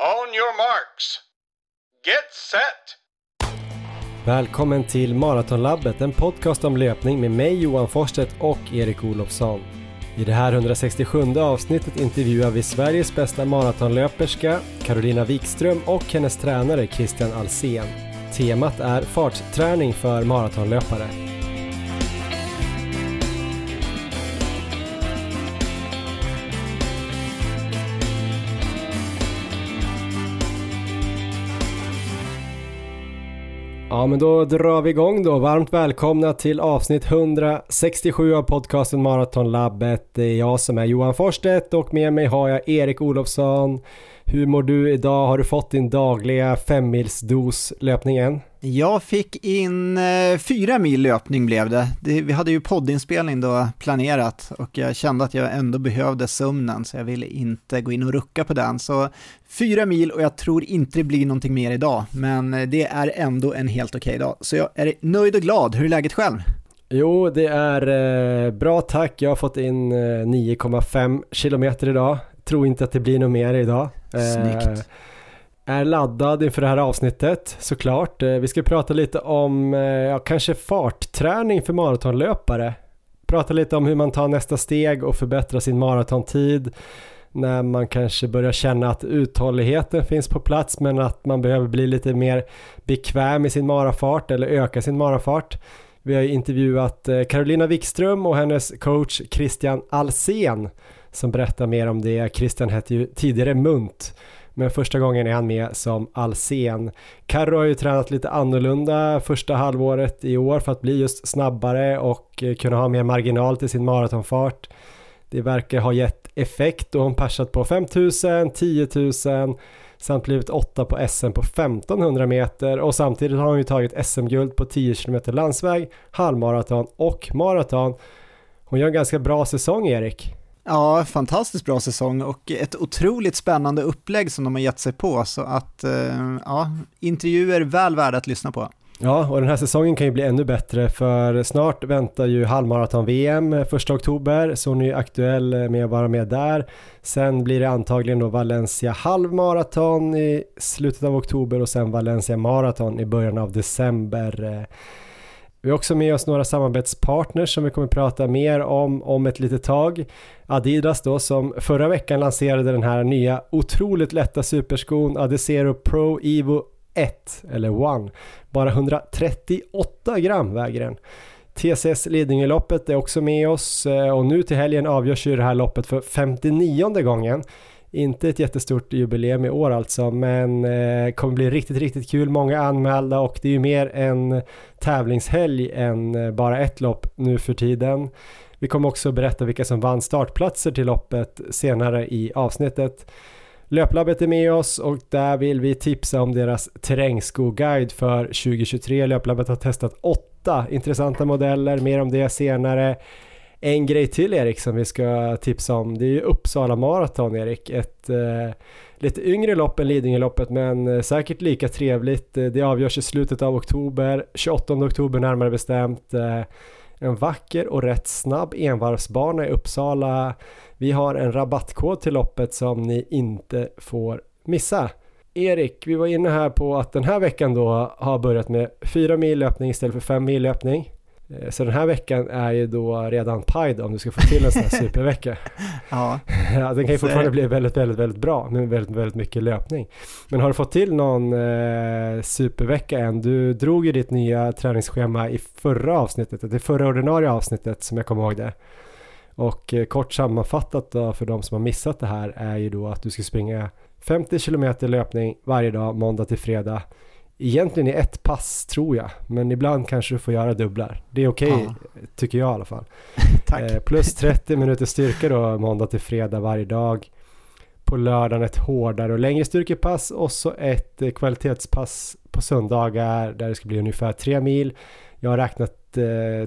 On your marks. Get set! Välkommen till Maratonlabbet, en podcast om löpning med mig Johan Forsstedt och Erik Olofsson. I det här 167 avsnittet intervjuar vi Sveriges bästa maratonlöperska Carolina Wikström och hennes tränare Christian Alsen. Temat är fartträning för maratonlöpare. Ja men då drar vi igång då. Varmt välkomna till avsnitt 167 av podcasten Maratonlabbet. Det är jag som är Johan Forsstedt och med mig har jag Erik Olofsson. Hur mår du idag? Har du fått din dagliga femmilsdos löpningen? Jag fick in eh, fyra mil löpning blev det. det. Vi hade ju poddinspelning då planerat och jag kände att jag ändå behövde sömnen så jag ville inte gå in och rucka på den. Så fyra mil och jag tror inte det blir någonting mer idag, men eh, det är ändå en helt okej okay dag. Så jag är nöjd och glad. Hur är läget själv? Jo, det är eh, bra tack. Jag har fått in eh, 9,5 kilometer idag. Tror inte att det blir något mer idag. Snyggt. Är laddad inför det här avsnittet såklart. Eh, vi ska prata lite om eh, ja, kanske fartträning för maratonlöpare. Prata lite om hur man tar nästa steg och förbättrar sin maratontid. När man kanske börjar känna att uthålligheten finns på plats men att man behöver bli lite mer bekväm i sin marafart eller öka sin marafart. Vi har intervjuat eh, Carolina Wikström och hennes coach Christian Alsen som berättar mer om det. Christian hette ju tidigare Munt men första gången är han med som Alsen. Carro har ju tränat lite annorlunda första halvåret i år för att bli just snabbare och eh, kunna ha mer marginal till sin maratonfart. Det verkar ha gett effekt och hon persat på 5000, 10 000 samt blivit åtta på SM på 1500 meter och samtidigt har hon ju tagit SM-guld på 10 km landsväg, halvmaraton och maraton. Hon gör en ganska bra säsong Erik. Ja, fantastiskt bra säsong och ett otroligt spännande upplägg som de har gett sig på, så att eh, ja, intervjuer väl värda att lyssna på. Ja, och den här säsongen kan ju bli ännu bättre för snart väntar ju halvmaraton-VM 1 oktober, så hon är ju aktuell med att vara med där. Sen blir det antagligen då Valencia halvmaraton i slutet av oktober och sen Valencia maraton i början av december. Vi har också med oss några samarbetspartners som vi kommer prata mer om om ett litet tag. Adidas då som förra veckan lanserade den här nya otroligt lätta superskon Adizero Pro Evo 1 eller 1. Bara 138 gram väger den. TCS Lidingöloppet är också med oss eh, och nu till helgen avgörs ju det här loppet för 59 gången. Inte ett jättestort jubileum i år alltså, men eh, kommer bli riktigt, riktigt kul. Många anmälda och det är ju mer en tävlingshelg än eh, bara ett lopp nu för tiden. Vi kommer också berätta vilka som vann startplatser till loppet senare i avsnittet. Löplabbet är med oss och där vill vi tipsa om deras terrängskoguide för 2023. Löplabbet har testat åtta intressanta modeller, mer om det senare. En grej till Erik som vi ska tipsa om, det är ju Uppsala Marathon Erik. Ett eh, lite yngre lopp än Lidingöloppet men eh, säkert lika trevligt. Eh, det avgörs i slutet av oktober, 28 oktober närmare bestämt. Eh, en vacker och rätt snabb envarvsbana i Uppsala. Vi har en rabattkod till loppet som ni inte får missa. Erik, vi var inne här på att den här veckan då har börjat med 4 mil löpning istället för 5 mil löpning. Eh, så den här veckan är ju då redan paj om du ska få till en sån här supervecka. ja. ja. Den kan ju fortfarande bli väldigt, väldigt, väldigt bra med väldigt, väldigt mycket löpning. Men har du fått till någon eh, supervecka än? Du drog ju ditt nya träningsschema i förra avsnittet, det förra ordinarie avsnittet som jag kommer ihåg det. Och eh, kort sammanfattat då för de som har missat det här är ju då att du ska springa 50 km löpning varje dag måndag till fredag egentligen i ett pass tror jag, men ibland kanske du får göra dubblar. Det är okej, okay, ja. tycker jag i alla fall. eh, plus 30 minuter styrka då måndag till fredag varje dag. På lördagen ett hårdare och längre styrkepass och så ett eh, kvalitetspass på söndagar där det ska bli ungefär 3 mil. Jag har räknat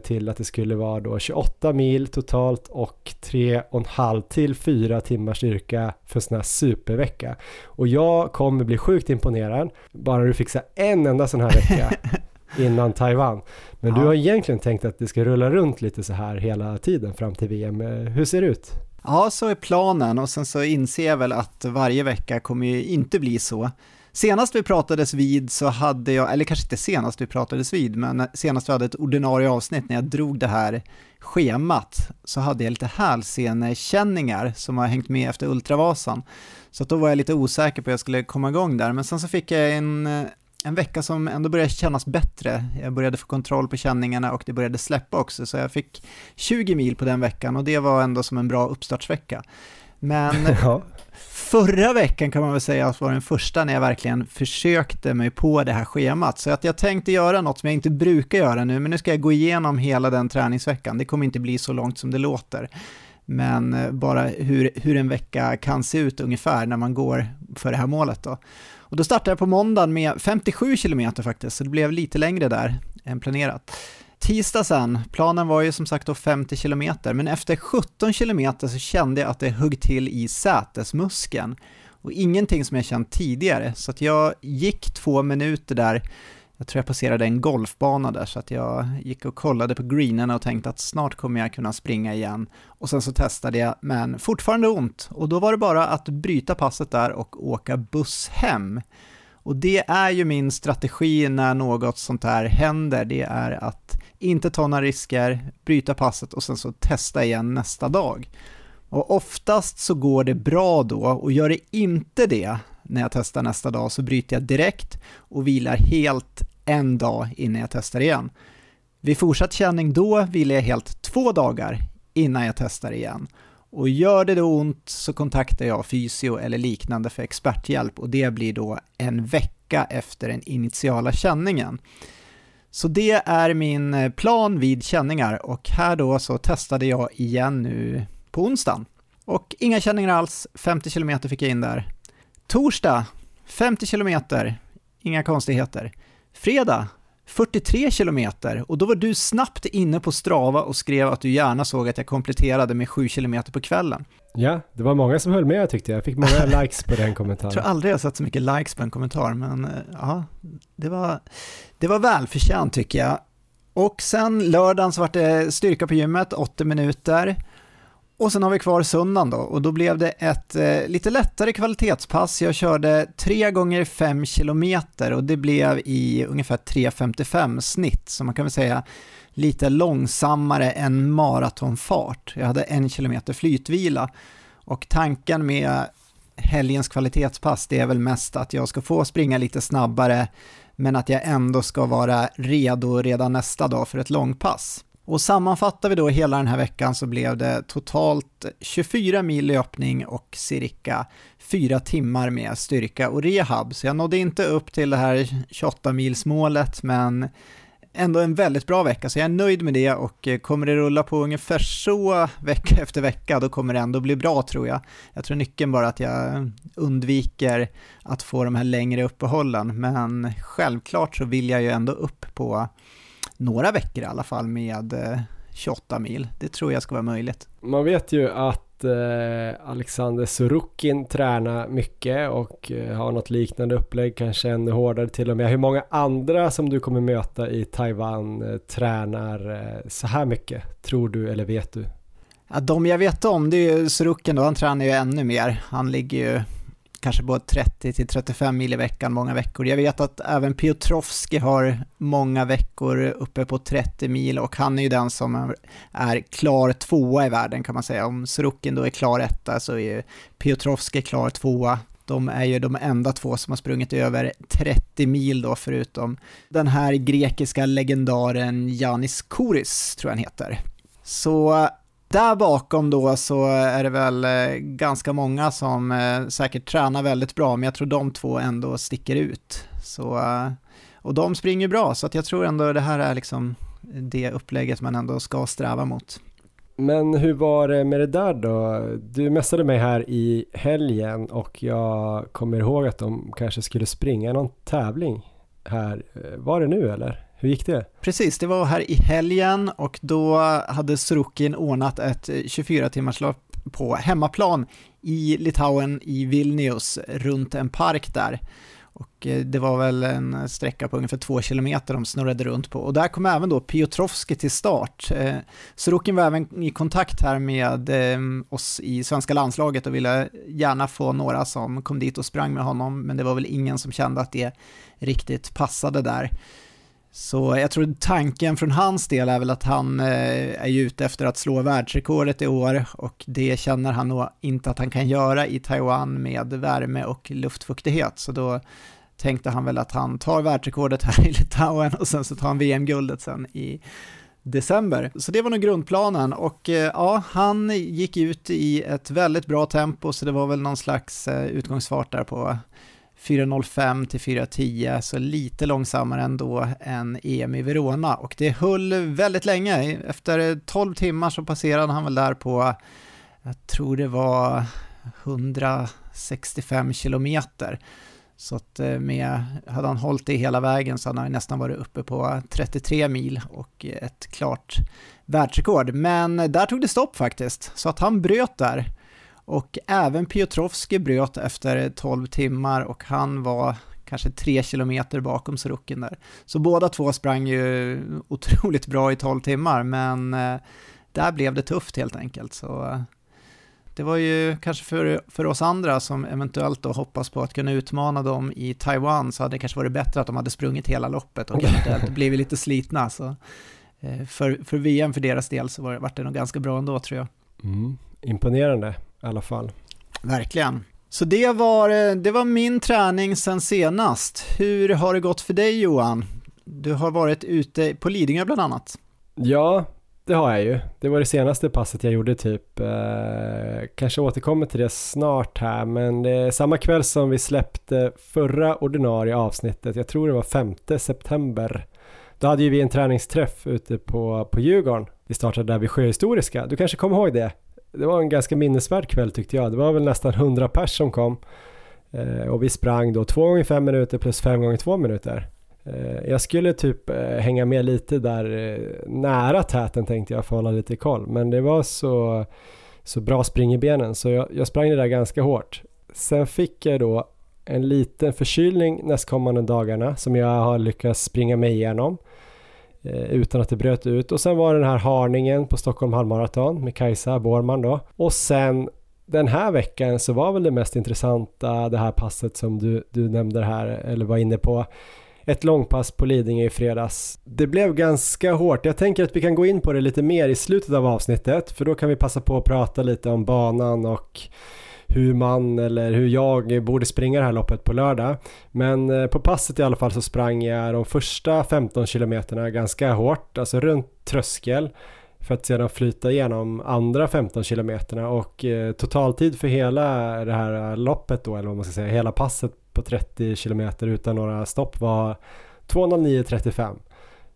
till att det skulle vara då 28 mil totalt och 3,5 till 4 timmars styrka för en sån här supervecka. Och jag kommer bli sjukt imponerad bara du fixar en enda sån här vecka innan Taiwan. Men ja. du har egentligen tänkt att det ska rulla runt lite så här hela tiden fram till VM. Eh, hur ser det ut? Ja, så är planen och sen så inser jag väl att varje vecka kommer ju inte bli så. Senast vi pratades vid så hade jag, eller kanske inte senast vi pratades vid, men senast vi hade ett ordinarie avsnitt när jag drog det här schemat så hade jag lite hälsenekänningar som har hängt med efter Ultravasan. Så då var jag lite osäker på hur jag skulle komma igång där, men sen så fick jag en, en vecka som ändå började kännas bättre. Jag började få kontroll på känningarna och det började släppa också, så jag fick 20 mil på den veckan och det var ändå som en bra uppstartsvecka. Men ja förra veckan kan man väl säga var den första när jag verkligen försökte mig på det här schemat. Så att jag tänkte göra något som jag inte brukar göra nu, men nu ska jag gå igenom hela den träningsveckan. Det kommer inte bli så långt som det låter. Men eh, bara hur, hur en vecka kan se ut ungefär när man går för det här målet då. Och då startade jag på måndagen med 57 km faktiskt, så det blev lite längre där än planerat tisdag sen, planen var ju som sagt då 50 km, men efter 17 km så kände jag att det högg till i sätesmuskeln. Och ingenting som jag känt tidigare, så att jag gick två minuter där, jag tror jag passerade en golfbana där, så att jag gick och kollade på greenerna och tänkte att snart kommer jag kunna springa igen. Och sen så testade jag, men fortfarande ont, och då var det bara att bryta passet där och åka buss hem. Och det är ju min strategi när något sånt här händer, det är att inte ta några risker, bryta passet och sen så testa igen nästa dag. Och oftast så går det bra då och gör det inte det när jag testar nästa dag så bryter jag direkt och vilar helt en dag innan jag testar igen. Vid fortsatt känning då vilar jag helt två dagar innan jag testar igen. Och gör det då ont så kontaktar jag fysio eller liknande för experthjälp och det blir då en vecka efter den initiala känningen. Så det är min eh, plan vid känningar och här då så testade jag igen nu på onsdagen. Och inga känningar alls, 50 km fick jag in där. Torsdag, 50 km, inga konstigheter. Fredag, 43 kilometer och då var du snabbt inne på Strava och skrev att du gärna såg att jag kompletterade med 7 kilometer på kvällen. Ja, det var många som höll med tyckte jag. Jag fick många likes på den kommentaren. Jag tror aldrig jag sett så mycket likes på en kommentar, men eh, ja, det var, det var välförtjänt tycker jag. Och sen lördagen så var det styrka på gymmet, 80 minuter. Och sen har vi kvar söndagen då och då blev det ett eh, lite lättare kvalitetspass. Jag körde 3 gånger 5 kilometer och det blev i ungefär 3.55 snitt, så man kan väl säga lite långsammare än maratonfart. Jag hade en kilometer flytvila och tanken med helgens kvalitetspass det är väl mest att jag ska få springa lite snabbare men att jag ändå ska vara redo redan nästa dag för ett långpass. Och sammanfattar vi då hela den här veckan så blev det totalt 24 mil löpning och cirka 4 timmar med styrka och rehab. Så jag nådde inte upp till det här 28 milsmålet men ändå en väldigt bra vecka, så jag är nöjd med det och eh, kommer det rulla på ungefär så vecka efter vecka, då kommer det ändå bli bra tror jag. Jag tror nyckeln bara att jag undviker att få de här längre uppehållen, men självklart så vill jag ju ändå upp på några veckor i alla fall med 28 eh, mil. Det tror jag ska vara möjligt. Man vet ju att eh, Alexander Sorokin tränar mycket och eh, har något liknande upplägg, kanske ännu hårdare till och med. Hur många andra som du kommer möta i Taiwan tränar så här mycket, tror du eller vet du? Ja, de jag vet om, det är ju Sorokin då, han tränar ju ännu mer. Han ligger ju kanske både 30 till 35 mil i veckan många veckor. Jag vet att även Piotrowski har många veckor uppe på 30 mil och han är ju den som är klar tvåa i världen kan man säga. Om Sorokin då är klar etta så är ju Piotrowski klar tvåa. De är ju de enda två som har sprungit över 30 mil då förutom den här grekiska legendaren Janis Kouris tror jag han heter. Så där bakom då så är det väl eh, ganska många som eh, säkert tränar väldigt bra, men jag tror de två ändå sticker ut. Så, eh, och de springer bra, så att jag tror ändå det här är liksom det upplägget man ändå ska sträva mot. Men hur var det med det där då? Du messade mig här i helgen och jag kommer ihåg att de kanske skulle springa någon tävling här. Var det nu eller? Hur gick det? Precis, det var här i helgen och då hade Sorokin ordnat ett 24 timmars lopp på hemmaplan i Litauen, i Vilnius, runt en park där. Och eh, det var väl en sträcka på ungefär två kilometer de snurrade runt på. Och där kom även då Piotrowski till start. Eh, Sorokin var även i kontakt här med eh, oss i svenska landslaget och ville gärna få några som kom dit och sprang med honom, men det var väl ingen som kände att det riktigt passade där. Så jag tror tanken från hans del är väl att han eh, är ute efter att slå världsrekordet i år och det känner han nog inte att han kan göra i Taiwan med värme och luftfuktighet. Så då tänkte han väl att han tar världsrekordet här i Litauen och sen så tar han VM-guldet sen i december. Så det var nog grundplanen och eh, ja, han gick ut i ett väldigt bra tempo så det var väl någon slags eh, utgångsfart där på 4.05 till 4.10, så lite långsammare ändå än EM i Verona. Och det höll väldigt länge. Efter 12 timmar så passerade han väl där på, jag tror det var 165 kilometer. Så att eh, med, hade han hållit det hela vägen så hade han nästan varit uppe på 33 mil och ett klart världsrekord. Men där tog det stopp faktiskt, så att han bröt där. Och även Piotrowski bröt efter 12 timmar och han var kanske tre kilometer bakom Sorokin där. Så båda två sprang ju otroligt bra i 12 timmar, men eh, där blev det tufft helt enkelt. Så eh, det var ju kanske för, för oss andra som eventuellt då hoppas på att kunna utmana dem i Taiwan så hade det kanske varit bättre att de hade sprungit hela loppet och eventuellt blivit lite slitna. Så eh, för, för VM för deras del så var, var det nog ganska bra ändå tror jag. Mm, imponerande i alla fall. Verkligen. Så det var, det var min träning sen senast. Hur har det gått för dig Johan? Du har varit ute på Lidingö bland annat. Ja, det har jag ju. Det var det senaste passet jag gjorde typ. Eh, kanske återkommer till det snart här, men det är samma kväll som vi släppte förra ordinarie avsnittet. Jag tror det var 5 september. Då hade ju vi en träningsträff ute på, på Djurgården. Vi startade där vid Sjöhistoriska. Du kanske kommer ihåg det? Det var en ganska minnesvärd kväll tyckte jag. Det var väl nästan 100 pers som kom. Eh, och vi sprang då 2 gånger 5 minuter plus 5 gånger 2 minuter. Eh, jag skulle typ eh, hänga med lite där eh, nära täten tänkte jag för att hålla lite koll. Men det var så, så bra spring i benen så jag, jag sprang det där ganska hårt. Sen fick jag då en liten förkylning nästkommande dagarna som jag har lyckats springa mig igenom. Eh, utan att det bröt ut. Och sen var det den här harningen på Stockholm halvmaraton med Kajsa Borman då. Och sen den här veckan så var väl det mest intressanta det här passet som du, du nämnde här, eller var inne på. Ett långpass på Lidingö i fredags. Det blev ganska hårt. Jag tänker att vi kan gå in på det lite mer i slutet av avsnittet, för då kan vi passa på att prata lite om banan och hur man eller hur jag borde springa det här loppet på lördag. Men eh, på passet i alla fall så sprang jag de första 15 kilometerna ganska hårt, alltså runt tröskel för att sedan flyta igenom andra 15 kilometerna och eh, totaltid för hela det här eh, loppet då, eller vad man ska säga, hela passet på 30 kilometer utan några stopp var 2.09.35.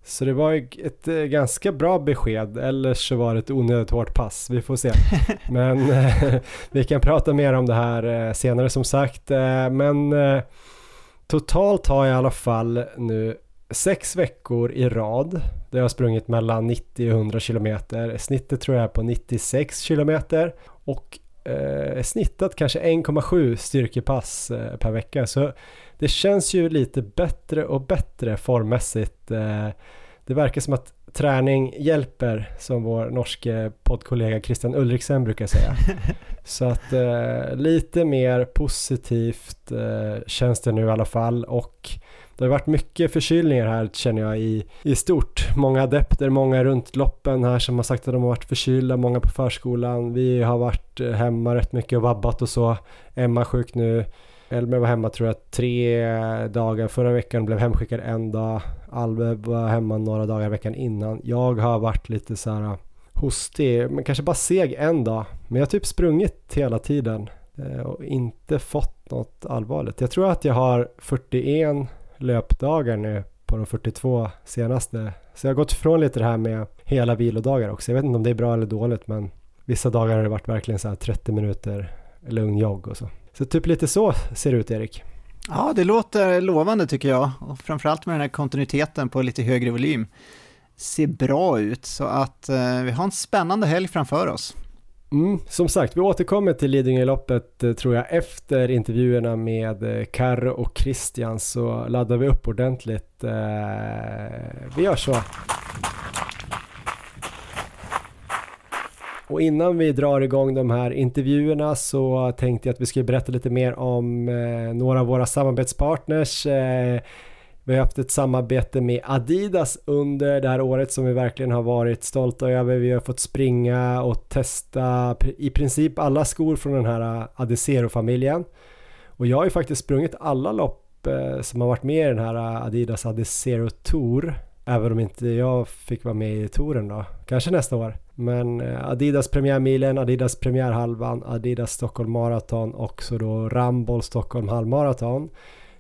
Så det var ett eh, ganska bra besked, eller så var det ett onödigt hårt pass, vi får se. Men eh, vi kan prata mer om det här eh, senare som sagt. Men totalt har jag i alla fall nu sex veckor i rad där jag har sprungit mellan 90 och 100 kilometer. Snittet tror jag är på 96 kilometer och eh, snittat kanske 1,7 styrkepass per vecka. Så det känns ju lite bättre och bättre formmässigt. Eh, det verkar som att träning hjälper, som vår norske poddkollega Christian Ulriksen brukar säga. Så att eh, lite mer positivt eh, känns det nu i alla fall och det har varit mycket förkylningar här känner jag i, i stort. Många adepter, många runt loppen här som har sagt att de har varit förkylda, många på förskolan. Vi har varit hemma rätt mycket och vabbat och så. Emma sjuk nu. Elmer var hemma tror jag tre dagar förra veckan, blev hemskickad en dag. Alve var hemma några dagar veckan innan. Jag har varit lite så här äh, hostig, men kanske bara seg en dag. Men jag har typ sprungit hela tiden eh, och inte fått något allvarligt. Jag tror att jag har 41 löpdagar nu på de 42 senaste. Så jag har gått ifrån lite det här med hela vilodagar också. Jag vet inte om det är bra eller dåligt men vissa dagar har det varit verkligen så här 30 minuter lugn jogg och så. Så typ lite så ser det ut Erik. Ja, det låter lovande tycker jag. Och framförallt med den här kontinuiteten på lite högre volym. Ser bra ut, så att eh, vi har en spännande helg framför oss. Mm, som sagt, vi återkommer till Lidingöloppet eh, tror jag efter intervjuerna med eh, Karro och Christian så laddar vi upp ordentligt. Eh, vi gör så. Och innan vi drar igång de här intervjuerna så tänkte jag att vi skulle berätta lite mer om eh, några av våra samarbetspartners. Eh, vi har haft ett samarbete med Adidas under det här året som vi verkligen har varit stolta över. Vi har fått springa och testa i princip alla skor från den här eh, Adizero-familjen. Och jag har ju faktiskt sprungit alla lopp eh, som har varit med i den här eh, Adidas Adizero Tour. Även om inte jag fick vara med i touren då. Kanske nästa år. Men eh, Adidas premiärmilen, Adidas premiärhalvan, Adidas Stockholm Marathon och så då Ramboll Stockholm halvmaraton.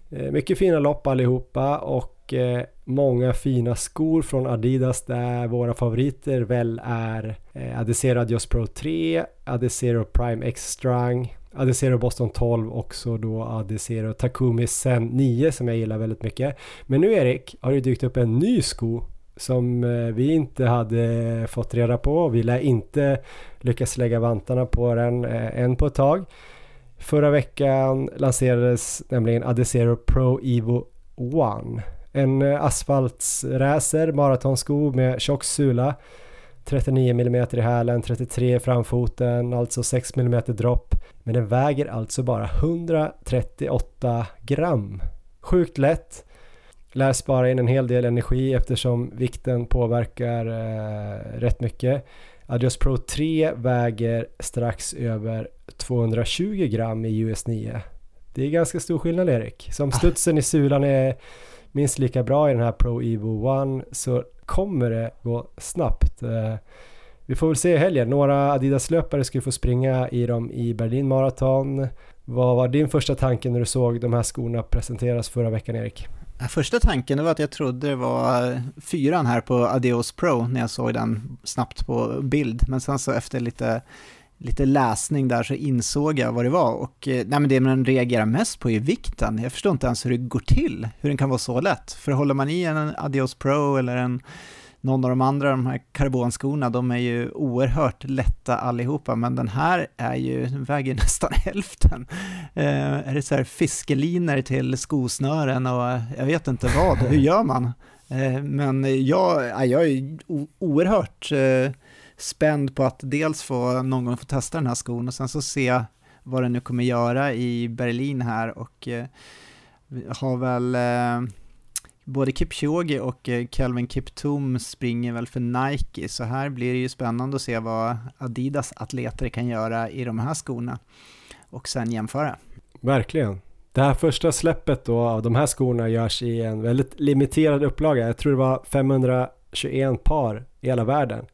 Eh, mycket fina lopp allihopa och eh, många fina skor från Adidas där våra favoriter väl är Adizero Adios Pro 3, Adizero Prime X Strang, Adizero Boston 12 och så då Adizero Takumi Sen 9 som jag gillar väldigt mycket. Men nu Erik har det dykt upp en ny sko som eh, vi inte hade fått reda på. Vi lär inte lyckas lägga vantarna på den eh, än på ett tag. Förra veckan lanserades nämligen Adesero Pro Evo One. En eh, asfaltsracer maratonsko med tjock sula. 39 mm i hälen, 33 i framfoten, alltså 6 mm dropp. Men den väger alltså bara 138 gram. Sjukt lätt lär spara in en hel del energi eftersom vikten påverkar eh, rätt mycket. Adios Pro 3 väger strax över 220 gram i US 9. Det är ganska stor skillnad Erik. Som ah. studsen i sulan är minst lika bra i den här Pro Evo 1 så kommer det gå snabbt. Eh, vi får väl se i helgen. Några Adidas-löpare ska få springa i dem i Berlin Marathon. Vad var din första tanke när du såg de här skorna presenteras förra veckan Erik? Eh, första tanken var att jag trodde det var eh, fyran här på Adios Pro när jag såg den snabbt på bild. Men sen så efter lite, lite läsning där så insåg jag vad det var. Och eh, nej, men det man reagerar mest på är vikten. Jag förstår inte ens hur det går till, hur den kan vara så lätt. För håller man i en Adios Pro eller en någon av de andra, de här karbonskorna, de är ju oerhört lätta allihopa, men den här är ju, Den väger nästan hälften. Eh, är det så här fiskeliner till skosnören och jag vet inte vad, hur gör man? Eh, men jag, jag är oerhört eh, spänd på att dels få någon gång få testa den här skon och sen så se vad den nu kommer göra i Berlin här och eh, har väl eh, både Kipchoge och eh, Calvin Kiptum springer väl för Nike, så här blir det ju spännande att se vad Adidas atleter kan göra i de här skorna och sen jämföra. Verkligen. Det här första släppet då av de här skorna görs i en väldigt limiterad upplaga. Jag tror det var 521 par i hela världen.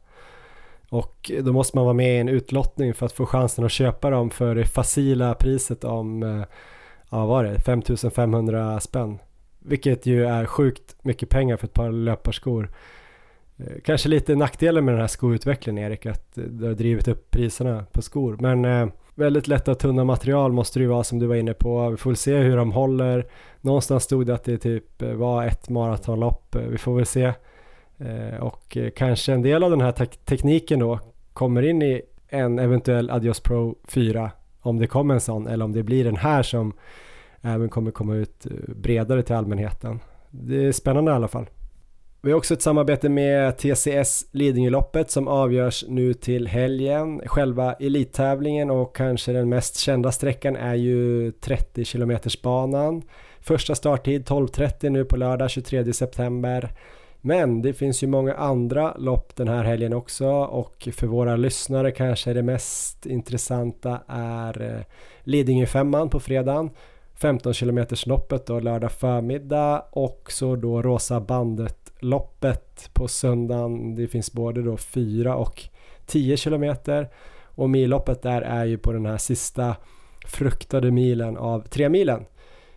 Och då måste man vara med i en utlottning för att få chansen att köpa dem för det facila priset om, eh, ja vad var det, 5500 spänn. Vilket ju är sjukt mycket pengar för ett par löparskor. Eh, kanske lite nackdelen med den här skoutvecklingen Erik, att eh, det har drivit upp priserna på skor. Men eh, väldigt lätta tunna material måste det ju vara som du var inne på. Vi får väl se hur de håller. Någonstans stod det att det typ eh, var ett maratonlopp. Vi får väl se. Eh, och kanske en del av den här te tekniken då kommer in i en eventuell Adios Pro 4 om det kommer en sån eller om det blir den här som även kommer komma ut eh, bredare till allmänheten. Det är spännande i alla fall. Vi har också ett samarbete med TCS Lidingöloppet som avgörs nu till helgen. Själva elittävlingen och kanske den mest kända sträckan är ju 30 km banan. Första starttid 12.30 nu på lördag 23 september. Men det finns ju många andra lopp den här helgen också och för våra lyssnare kanske det mest intressanta är eh, Lidingöfemman Lidingö femman på fredagen 15 km loppet då lördag förmiddag och så då Rosa bandet loppet på söndagen. Det finns både då 4 och 10 km och milloppet där är ju på den här sista fruktade milen av 3 milen.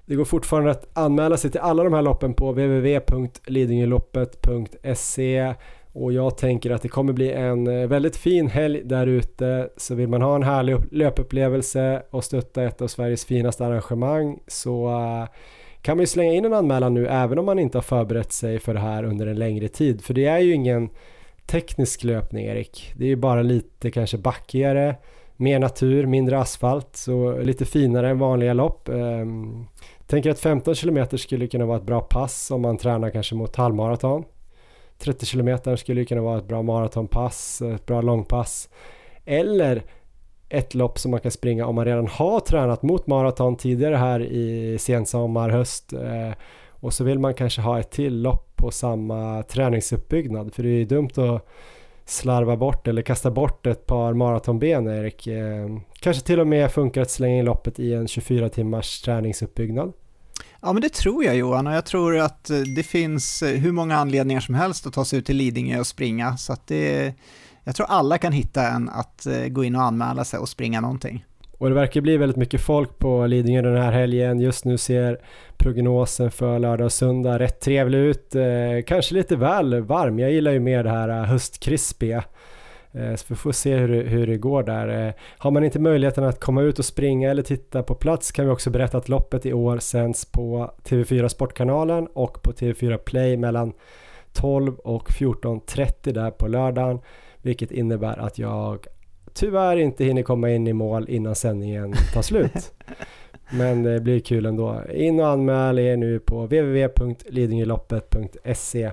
Det går fortfarande att anmäla sig till alla de här loppen på www.lidingeloppet.se och jag tänker att det kommer bli en eh, väldigt fin helg där ute. Så vill man ha en härlig löpupplevelse och stötta ett av Sveriges finaste arrangemang så eh, kan man ju slänga in en anmälan nu även om man inte har förberett sig för det här under en längre tid. För det är ju ingen teknisk löpning Erik. Det är ju bara lite kanske backigare, mer natur, mindre asfalt, så lite finare än vanliga lopp. Ehm, tänker att 15 km skulle kunna vara ett bra pass om man tränar kanske mot halvmaraton. 30 km skulle kunna vara ett bra maratonpass, ett bra långpass. Eller ett lopp som man kan springa om man redan har tränat mot maraton tidigare här i sensommar, höst eh, och så vill man kanske ha ett till lopp på samma träningsuppbyggnad för det är ju dumt att slarva bort eller kasta bort ett par maratonben Erik. Eh, kanske till och med funkar att slänga in loppet i en 24 timmars träningsuppbyggnad. Ja men det tror jag Johan och jag tror att eh, det finns eh, hur många anledningar som helst att ta sig ut till Lidingö och springa så att det jag tror alla kan hitta en att eh, gå in och anmäla sig och springa någonting. Och det verkar bli väldigt mycket folk på Lidingö den här helgen. Just nu ser prognosen för lördag och söndag rätt trevlig ut. Eh, kanske lite väl varm. Jag gillar ju mer det här höstkrispiga. Eh, så vi får se hur, hur det går där. Eh, har man inte möjligheten att komma ut och springa eller titta på plats kan vi också berätta att loppet i år sänds på TV4 Sportkanalen och på TV4 Play mellan 12 och 14.30 där på lördagen vilket innebär att jag tyvärr inte hinner komma in i mål innan sändningen tar slut. Men det blir kul ändå. In och anmäl er nu på www.lidingöloppet.se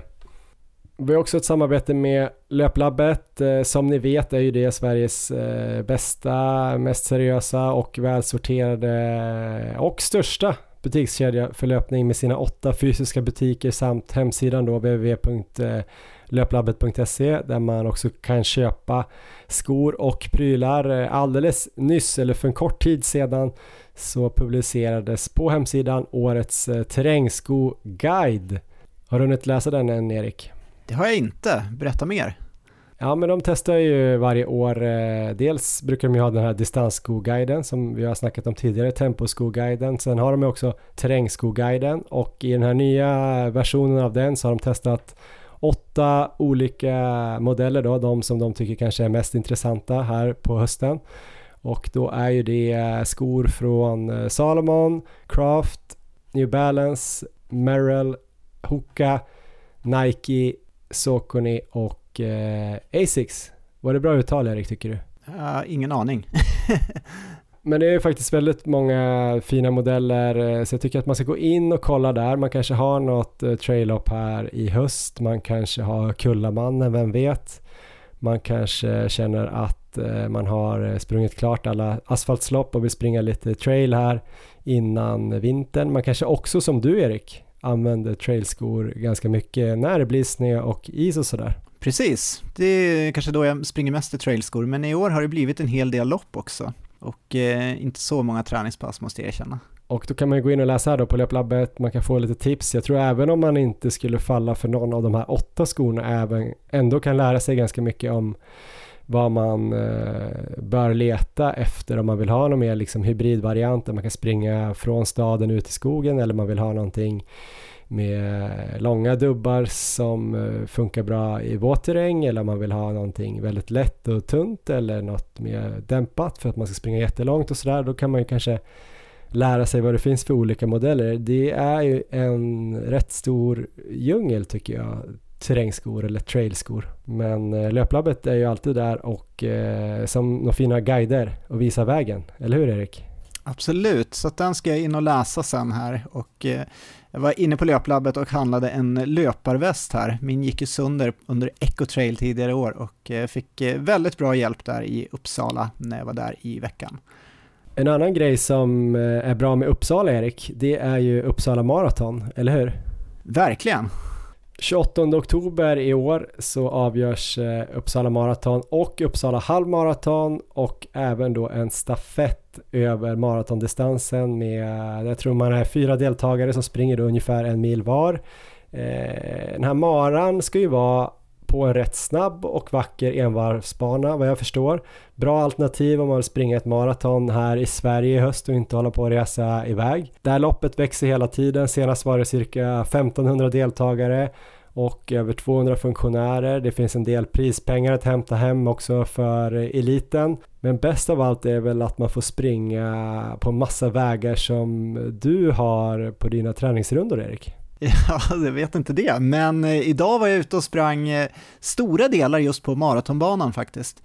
vi har också ett samarbete med Löplabbet. Eh, som ni vet är ju det Sveriges eh, bästa, mest seriösa och välsorterade och största butikskedja för löpning med sina åtta fysiska butiker samt hemsidan då www.löplabbet.se eh, där man också kan köpa skor och prylar. Alldeles nyss, eller för en kort tid sedan, så publicerades på hemsidan årets terrängsko-guide. Har du hunnit läsa den än Erik? Det har jag inte, berätta mer. Ja men de testar ju varje år, eh, dels brukar de ju ha den här distansskoguiden som vi har snackat om tidigare, temposkoguiden. Sen har de också terrängskoguiden och i den här nya versionen av den så har de testat åtta olika modeller då, de som de tycker kanske är mest intressanta här på hösten. Och då är ju det eh, skor från eh, Salomon, Craft, New Balance, Merrell, Hoka, Nike, Saucony och eh, Asics. Var det bra uttal Erik tycker du? Uh, ingen aning. Men det är faktiskt väldigt många fina modeller eh, så jag tycker att man ska gå in och kolla där. Man kanske har något eh, trail-up här i höst. Man kanske har Kullamannen, vem vet? Man kanske känner att man har sprungit klart alla asfaltslopp och vill springa lite trail här innan vintern. Man kanske också som du Erik använder trailskor ganska mycket när det blir snö och is och sådär. Precis, det är kanske då jag springer mest i trailskor, men i år har det blivit en hel del lopp också och eh, inte så många träningspass måste jag erkänna. Och då kan man gå in och läsa här då på Löplabbet, man kan få lite tips. Jag tror även om man inte skulle falla för någon av de här åtta skorna även ändå kan lära sig ganska mycket om vad man eh, bör leta efter om man vill ha någon mer liksom hybridvariant där man kan springa från staden ut i skogen eller man vill ha någonting med långa dubbar som eh, funkar bra i våt terräng eller om man vill ha någonting väldigt lätt och tunt eller något mer dämpat för att man ska springa jättelångt och sådär. Då kan man ju kanske lära sig vad det finns för olika modeller. Det är ju en rätt stor djungel tycker jag terrängskor eller trailskor. Men eh, löplabbet är ju alltid där och eh, som några fina guider och visar vägen. Eller hur Erik? Absolut, så den ska jag in och läsa sen här och eh, jag var inne på löplabbet och handlade en löparväst här. Min gick ju sönder under Ecotrail tidigare år och eh, fick eh, väldigt bra hjälp där i Uppsala när jag var där i veckan. En annan grej som är bra med Uppsala Erik, det är ju Uppsala Marathon, eller hur? Verkligen! 28 oktober i år så avgörs eh, Uppsala Marathon och Uppsala halvmaraton och även då en stafett över maratondistansen med, jag tror man är fyra deltagare som springer då ungefär en mil var. Eh, den här maran ska ju vara på en rätt snabb och vacker envarvsbana vad jag förstår. Bra alternativ om man vill springa ett maraton här i Sverige i höst och inte hålla på att resa iväg. Det här loppet växer hela tiden. Senast var det cirka 1500 deltagare och över 200 funktionärer. Det finns en del prispengar att hämta hem också för eliten. Men bäst av allt är väl att man får springa på massa vägar som du har på dina träningsrundor Erik. Ja, jag vet inte det, men eh, idag var jag ute och sprang eh, stora delar just på maratonbanan faktiskt.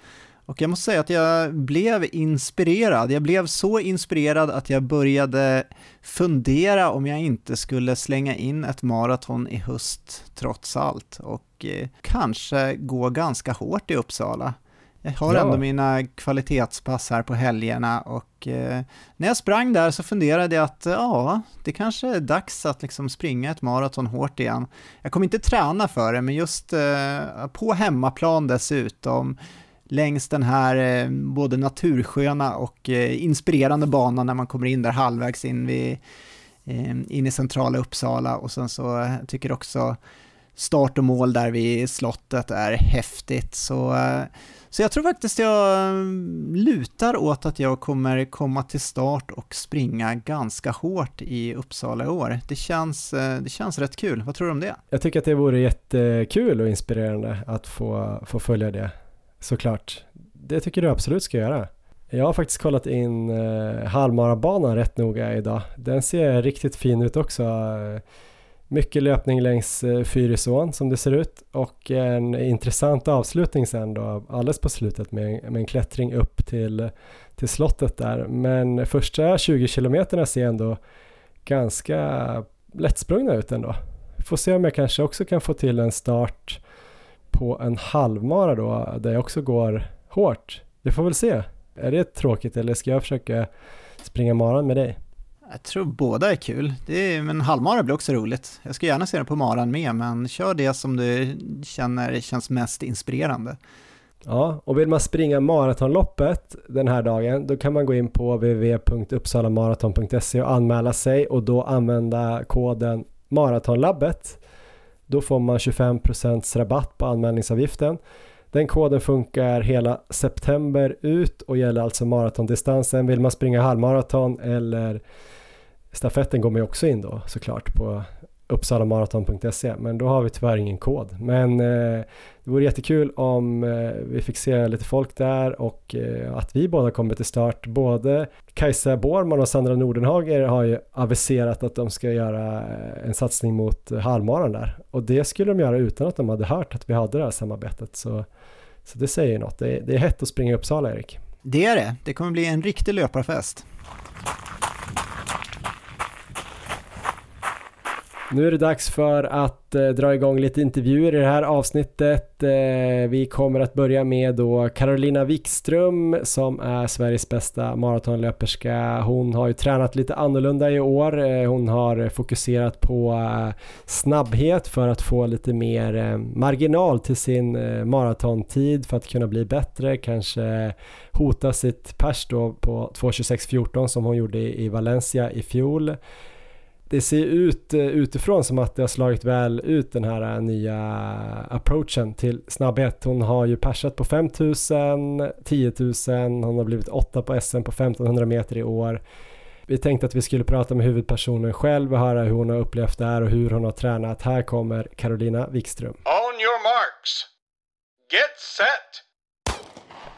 Och jag måste säga att jag blev inspirerad. Jag blev så inspirerad att jag började fundera om jag inte skulle slänga in ett maraton i höst trots allt och eh, kanske gå ganska hårt i Uppsala. Jag har ja. ändå mina kvalitetspass här på helgerna och eh, när jag sprang där så funderade jag att ja, det kanske är dags att liksom springa ett maraton hårt igen. Jag kommer inte träna för det, men just eh, på hemmaplan dessutom, längs den här eh, både natursköna och eh, inspirerande banan när man kommer in där halvvägs in, vid, eh, in i centrala Uppsala och sen så eh, tycker också start och mål där vid slottet är häftigt. Så så jag tror faktiskt jag mm, lutar åt att jag kommer komma till start och springa ganska hårt i Uppsala i år. Det känns, eh, det känns rätt kul. Vad tror du om det? Jag tycker att det vore jättekul och inspirerande att få, få följa det, såklart. Det tycker du absolut ska göra. Jag har faktiskt kollat in eh, halvmarabanan rätt noga idag. Den ser riktigt fin ut också. Mycket löpning längs eh, Fyrisån som det ser ut och en intressant avslutning sen då alldeles på slutet med, med en klättring upp till, till slottet där. Men första 20 kilometerna ser ändå ganska lättsprungna ut ändå. Får se om jag kanske också kan få till en start på en halvmara då där jag också går hårt. Vi får väl se. Är det tråkigt eller ska jag försöka springa maran med dig? Jag tror båda är kul, det är, men halvmara blir också roligt. Jag ska gärna se den på maran med, men kör det som du känner känns mest inspirerande. Ja, och vill man springa maratonloppet den här dagen, då kan man gå in på www.uppsalamaraton.se och anmäla sig och då använda koden maratonlabbet. Då får man 25% rabatt på anmälningsavgiften. Den koden funkar hela september ut och gäller alltså maratondistansen. Vill man springa halvmaraton eller Stafetten går man ju också in då såklart på uppsalamaraton.se men då har vi tyvärr ingen kod. Men eh, det vore jättekul om eh, vi fick se lite folk där och eh, att vi båda kommer till start. Både Kajsa Borman och Sandra Nordenhager har ju aviserat att de ska göra eh, en satsning mot halvmaran där och det skulle de göra utan att de hade hört att vi hade det här samarbetet. Så, så det säger ju något. Det är, det är hett att springa i Uppsala, Erik. Det är det. Det kommer bli en riktig löparfest. Nu är det dags för att eh, dra igång lite intervjuer i det här avsnittet. Eh, vi kommer att börja med då Carolina Wikström som är Sveriges bästa maratonlöperska. Hon har ju tränat lite annorlunda i år. Eh, hon har fokuserat på eh, snabbhet för att få lite mer eh, marginal till sin eh, maratontid för att kunna bli bättre. Kanske hota sitt pers då på 2.26.14 som hon gjorde i, i Valencia i fjol det ser ut eh, utifrån som att det har slagit väl ut den här eh, nya approachen till snabbhet. Hon har ju persat på 5000, 10 000, hon har blivit åtta på SM på 1500 meter i år. Vi tänkte att vi skulle prata med huvudpersonen själv och höra hur hon har upplevt det här och hur hon har tränat. Här kommer Carolina Wikström. On your marks. Get set.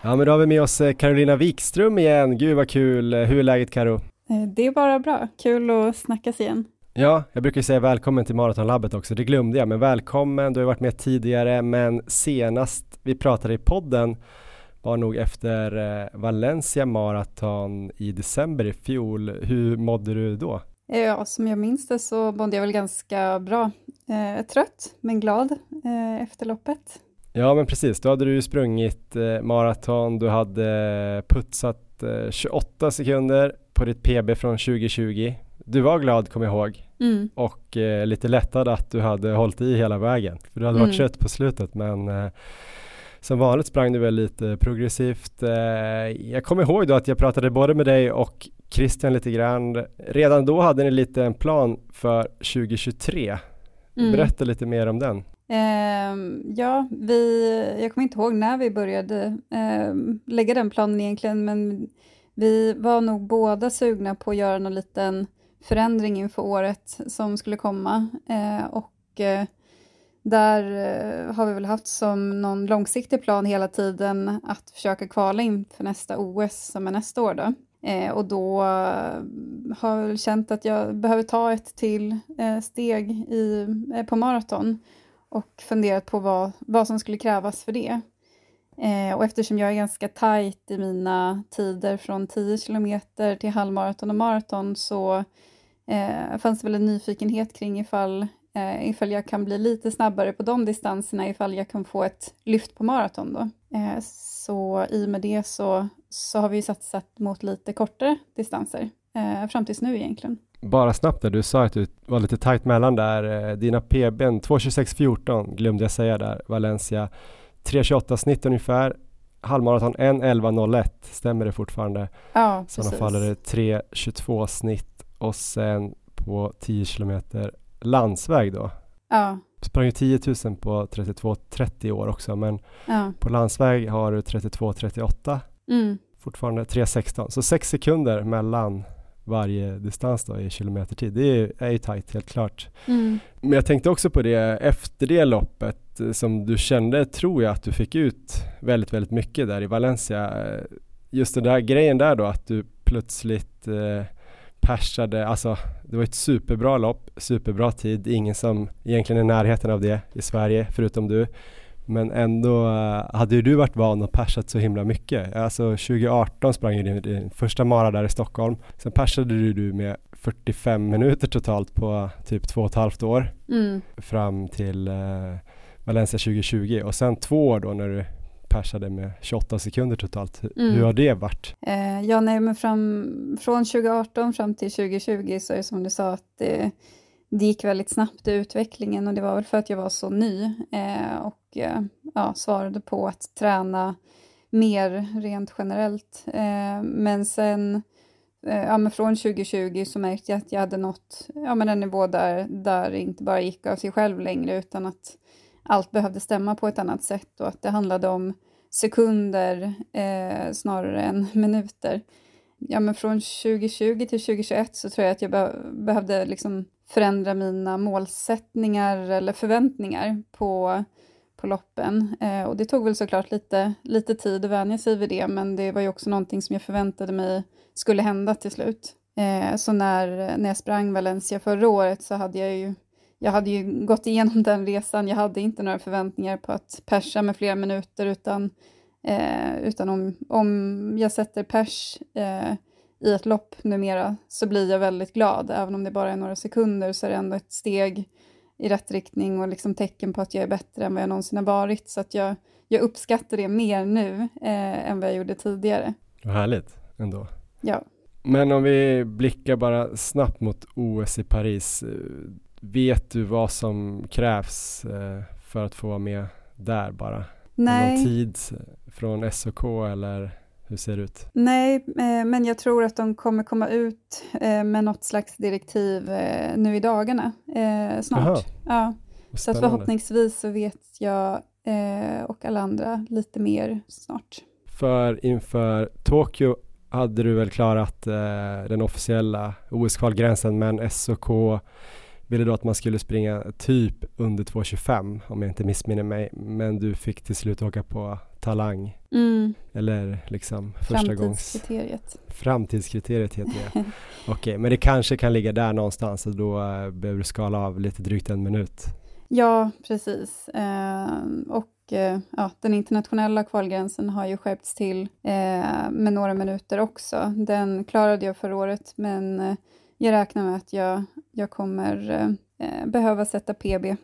Ja men då har vi med oss eh, Carolina Wikström igen. Gud vad kul. Hur är läget Karo? Eh, det är bara bra, kul att snackas igen. Ja, jag brukar säga välkommen till Maratonlabbet också, det glömde jag, men välkommen, du har varit med tidigare, men senast vi pratade i podden var nog efter eh, Valencia Marathon i december i fjol. Hur mådde du då? Ja, som jag minns det så mådde jag väl ganska bra. Eh, trött, men glad eh, efter loppet. Ja, men precis. Då hade du sprungit eh, maraton, du hade putsat 28 eh, sekunder på ditt PB från 2020. Du var glad, kommer jag ihåg, mm. och eh, lite lättad att du hade hållit i hela vägen. För du hade mm. varit trött på slutet, men eh, som vanligt sprang du väl lite progressivt. Eh, jag kommer ihåg då att jag pratade både med dig och Christian lite grann. Redan då hade ni lite en plan för 2023. Mm. Berätta lite mer om den. Ehm, ja, vi, jag kommer inte ihåg när vi började ehm, lägga den planen egentligen, men vi var nog båda sugna på att göra någon liten förändring inför året som skulle komma eh, och eh, där eh, har vi väl haft som någon långsiktig plan hela tiden att försöka kvala in för nästa OS som är nästa år då. Eh, och då eh, har jag väl känt att jag behöver ta ett till eh, steg i, eh, på maraton och funderat på vad, vad som skulle krävas för det. Eh, och eftersom jag är ganska tajt i mina tider från 10 kilometer till halvmaraton och maraton så eh, fanns det väl en nyfikenhet kring ifall, eh, ifall jag kan bli lite snabbare på de distanserna ifall jag kan få ett lyft på maraton då. Eh, så i och med det så, så har vi satsat mot lite kortare distanser eh, fram tills nu egentligen. Bara snabbt där, du sa att du var lite tajt mellan där. Eh, dina PBn 2.26.14 glömde jag säga där, Valencia 3.28 snitt ungefär. Halvmaraton 1.11.01, stämmer det fortfarande? Ja, precis. Sådana fall är det 3.22 snitt och sen på 10 kilometer landsväg då. Ja. Sprang ju 10 000 på 32.30 år också men ja. på landsväg har du 32.38 mm. fortfarande 3.16 så 6 sekunder mellan varje distans då i kilometertid. Det är, är ju tajt helt klart. Mm. Men jag tänkte också på det efter det loppet eh, som du kände, tror jag att du fick ut väldigt, väldigt mycket där i Valencia. Just den där grejen där då att du plötsligt eh, persade, alltså det var ett superbra lopp, superbra tid, ingen som egentligen är i närheten av det i Sverige förutom du. Men ändå uh, hade ju du varit van och persat så himla mycket. Alltså 2018 sprang ju din, första mara där i Stockholm. Sen persade du, du med 45 minuter totalt på typ två och ett halvt år. Mm. Fram till uh, Valencia 2020 och sen två år då när du persade med 28 sekunder totalt. Mm. Hur har det varit? Eh, ja, nej, men fram, från 2018 fram till 2020 så är det som du sa att det, det gick väldigt snabbt i utvecklingen och det var väl för att jag var så ny eh, och eh, ja, svarade på att träna mer rent generellt. Eh, men sen eh, ja, men från 2020 så märkte jag att jag hade nått ja, men en nivå där, där det inte bara gick av sig själv längre utan att allt behövde stämma på ett annat sätt och att det handlade om sekunder eh, snarare än minuter. Ja, men från 2020 till 2021 så tror jag att jag be behövde liksom förändra mina målsättningar eller förväntningar på, på loppen. Eh, och det tog väl såklart lite, lite tid att vänja sig vid det, men det var ju också någonting som jag förväntade mig skulle hända till slut. Eh, så när, när jag sprang Valencia förra året så hade jag ju jag hade ju gått igenom den resan, jag hade inte några förväntningar på att persa med flera minuter, utan, eh, utan om, om jag sätter pers eh, i ett lopp numera så blir jag väldigt glad. Även om det bara är några sekunder så är det ändå ett steg i rätt riktning och liksom tecken på att jag är bättre än vad jag någonsin har varit. Så att jag, jag uppskattar det mer nu eh, än vad jag gjorde tidigare. Vad härligt ändå. Ja. Men om vi blickar bara snabbt mot OS i Paris. Vet du vad som krävs eh, för att få vara med där bara? Nej. Någon tid från SOK eller hur ser det ut? Nej, eh, men jag tror att de kommer komma ut eh, med något slags direktiv eh, nu i dagarna, snart. Ja. Så att förhoppningsvis så vet jag och alla andra lite mer snart. För inför Tokyo hade du väl klarat den officiella OS-kvalgränsen men SOK ville då att man skulle springa typ under 2.25 om jag inte missminner mig. Men du fick till slut åka på talang. Mm. Eller liksom första gångs... Framtidskriteriet. Heter det. Okej, okay, men det kanske kan ligga där någonstans och då uh, behöver du skala av lite drygt en minut. Ja, precis. Uh, och uh, ja, den internationella kvalgränsen har ju skärpts till eh, med några minuter också. Den klarade jag förra året, men jag räknar med att jag, jag kommer eh, behöva sätta PB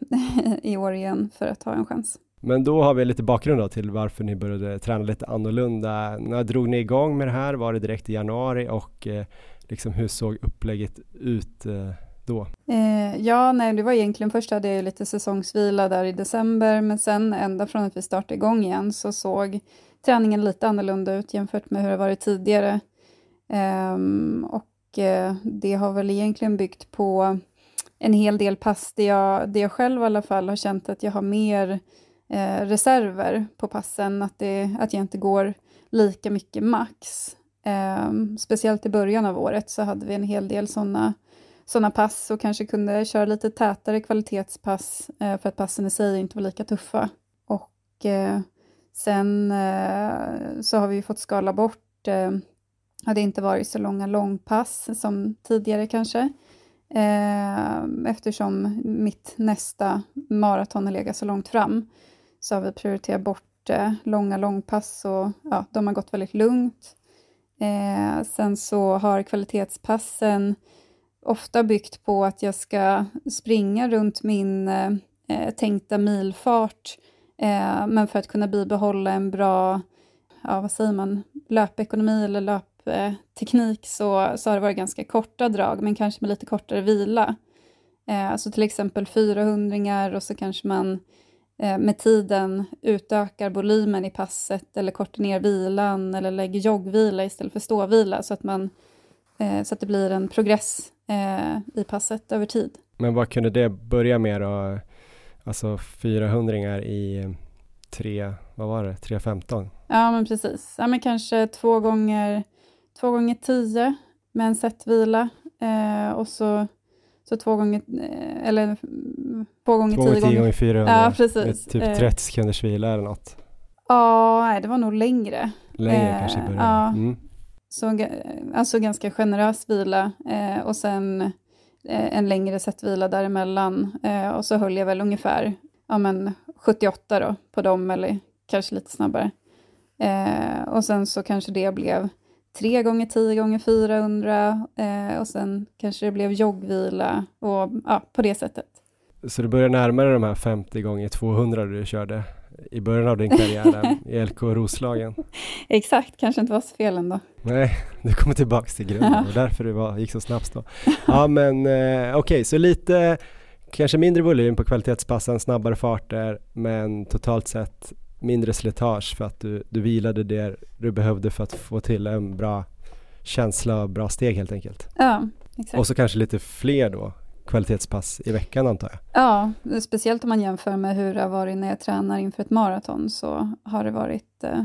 i år igen för att ha en chans. Men då har vi lite bakgrund då till varför ni började träna lite annorlunda. När drog ni igång med det här? Var det direkt i januari och eh, liksom hur såg upplägget ut eh, då? Eh, ja, nej, det var egentligen först hade jag lite säsongsvila där i december, men sen ända från att vi startade igång igen så såg träningen lite annorlunda ut jämfört med hur det varit tidigare. Um, och Eh, det har väl egentligen byggt på en hel del pass där jag, där jag själv i alla fall har känt att jag har mer eh, reserver på passen, att, det, att jag inte går lika mycket max. Eh, speciellt i början av året så hade vi en hel del sådana såna pass och kanske kunde köra lite tätare kvalitetspass eh, för att passen i sig inte var lika tuffa. Och eh, sen eh, så har vi fått skala bort eh, har inte varit så långa långpass som tidigare kanske. Eh, eftersom mitt nästa maraton har legat så långt fram så har vi prioriterat bort eh, långa långpass och ja, de har gått väldigt lugnt. Eh, sen så har kvalitetspassen ofta byggt på att jag ska springa runt min eh, eh, tänkta milfart eh, men för att kunna bibehålla en bra, ja vad säger man, löpekonomi eller löpteknik så, så har det varit ganska korta drag men kanske med lite kortare vila. Eh, alltså till exempel 400 och så kanske man Eh, med tiden utökar volymen i passet eller kortar ner vilan eller lägger joggvila istället för ståvila så att, man, eh, så att det blir en progress i passet över tid. Men vad kunde det börja med då? Alltså 400 i 3, vad var det, 3.15? Ja men precis, ja, men kanske två gånger, två gånger 10 med en sättvila eh, och så så två gånger, eh, eller två gånger två tio gånger. gånger 400. Ja, precis. Typ 30 eh. sekunders vila eller något. Ja, nej, det var nog längre. Längre eh, kanske i början. Ja. Mm. Så, alltså ganska generös vila eh, och sen eh, en längre sättvila däremellan. Eh, och så höll jag väl ungefär ja, men 78 då på dem, eller kanske lite snabbare. Eh, och sen så kanske det blev 3 gånger 10 gånger 400 eh, och sen kanske det blev joggvila och ja, på det sättet. Så du börjar dig de här 50 gånger 200 du körde i början av din karriär i LK Roslagen? Exakt, kanske inte var så fel ändå. Nej, du kommer tillbaks till grunden och därför det var, gick så snabbt då. Ja men eh, okej, okay, så lite kanske mindre volym på kvalitetspassen, snabbare farter, men totalt sett mindre slitage för att du, du vilade det du behövde för att få till en bra känsla och bra steg helt enkelt. Ja, exakt. Och så kanske lite fler då kvalitetspass i veckan antar jag? Ja, speciellt om man jämför med hur det har varit när jag tränar inför ett maraton så har det varit eh,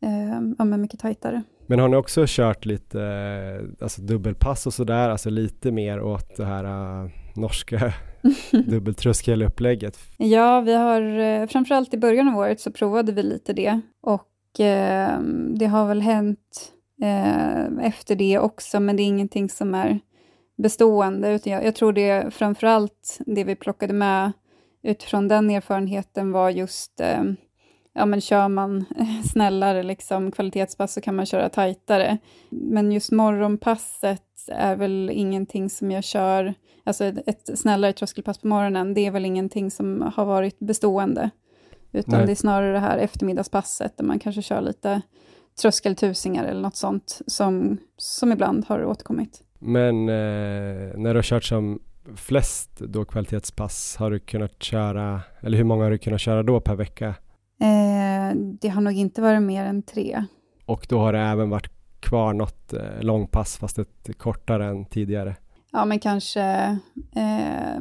eh, ja, mycket tajtare. Men har ni också kört lite eh, alltså dubbelpass och sådär, alltså lite mer åt det här uh, norska dubbeltröskelupplägget? Ja, vi har eh, framförallt i början av året så provade vi lite det och eh, det har väl hänt eh, efter det också, men det är ingenting som är bestående, utan jag, jag tror det framförallt det vi plockade med utifrån den erfarenheten var just eh, ja men kör man snällare liksom kvalitetspass så kan man köra tajtare. Men just morgonpasset är väl ingenting som jag kör, alltså ett, snällare tröskelpass på morgonen, det är väl ingenting som har varit bestående. Utan Nej. det är snarare det här eftermiddagspasset där man kanske kör lite tröskeltusingar eller något sånt som, som ibland har återkommit. Men eh, när du har kört som flest då kvalitetspass, har du kunnat köra, eller hur många har du kunnat köra då per vecka? Eh, det har nog inte varit mer än tre. Och då har det även varit kvar något eh, långpass, fast ett kortare än tidigare? Ja, men kanske eh,